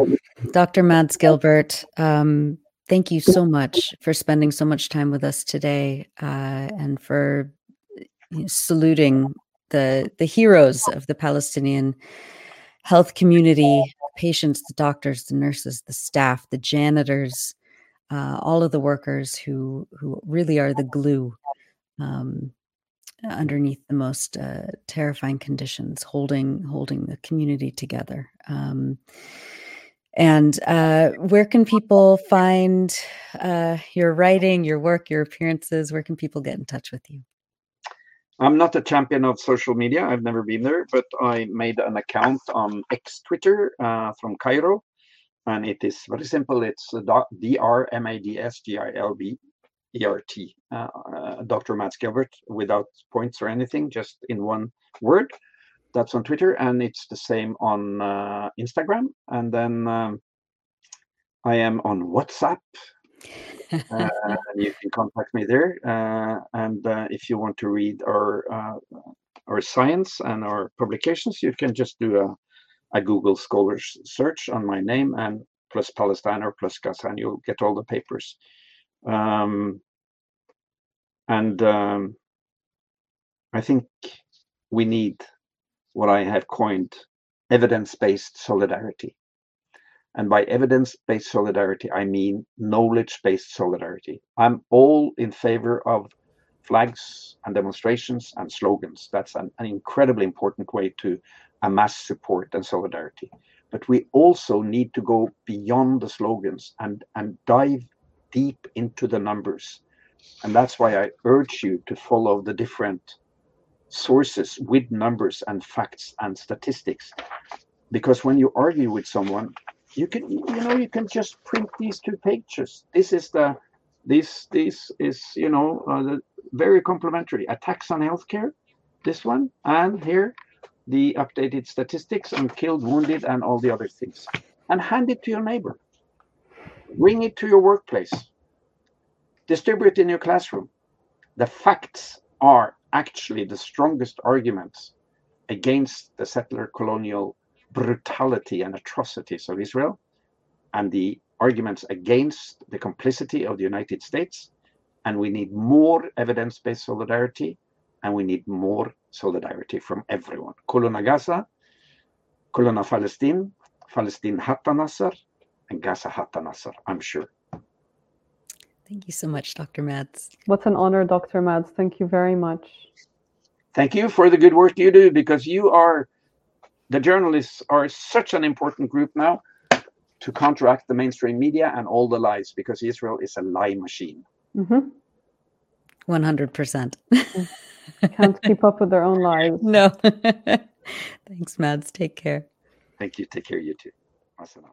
Dr. Mads Gilbert, um, thank you so much for spending so much time with us today uh, and for saluting the, the heroes of the Palestinian health community patients, the doctors, the nurses, the staff, the janitors, uh, all of the workers who, who really are the glue um, underneath the most uh, terrifying conditions, holding holding the community together. Um, and uh, where can people find uh, your writing, your work, your appearances? Where can people get in touch with you? I'm not a champion of social media. I've never been there, but I made an account on X Twitter uh, from Cairo, and it is very simple. It's D R M A D S G I L B ERT, uh, uh, Dr. Mads Gilbert, without points or anything, just in one word. That's on Twitter, and it's the same on uh, Instagram. And then um, I am on WhatsApp. [laughs] uh, you can contact me there. Uh, and uh, if you want to read our our science and our publications, you can just do a, a Google Scholars search on my name and plus Palestine or plus Gaza, and you'll get all the papers. Um, and um, I think we need what I have coined evidence based solidarity. And by evidence based solidarity, I mean knowledge based solidarity. I'm all in favor of flags and demonstrations and slogans. That's an, an incredibly important way to amass support and solidarity. But we also need to go beyond the slogans and, and dive deep into the numbers. And that's why I urge you to follow the different sources with numbers and facts and statistics. Because when you argue with someone, you can you know you can just print these two pictures. This is the this this is you know uh, very complementary attacks on healthcare. This one and here the updated statistics on killed, wounded, and all the other things, and hand it to your neighbor. Bring it to your workplace. Distribute it in your classroom. The facts are actually the strongest arguments against the settler colonial brutality and atrocities of Israel and the arguments against the complicity of the United States and we need more evidence-based solidarity, and we need more solidarity from everyone. Kuluna Gaza, Kuluna Palestine, Palestine Hatta Nasser, and Gaza Hatta Nasser, I'm sure. Thank you so much, Dr. Mads. What's an honor, Dr. Mads. Thank you very much. Thank you for the good work you do because you are, the journalists are such an important group now to counteract the mainstream media and all the lies because Israel is a lie machine. hmm 100%. Can't keep up with their own lives. [laughs] no. [laughs] Thanks, Mads. Take care. Thank you. Take care, you too. Wassalam.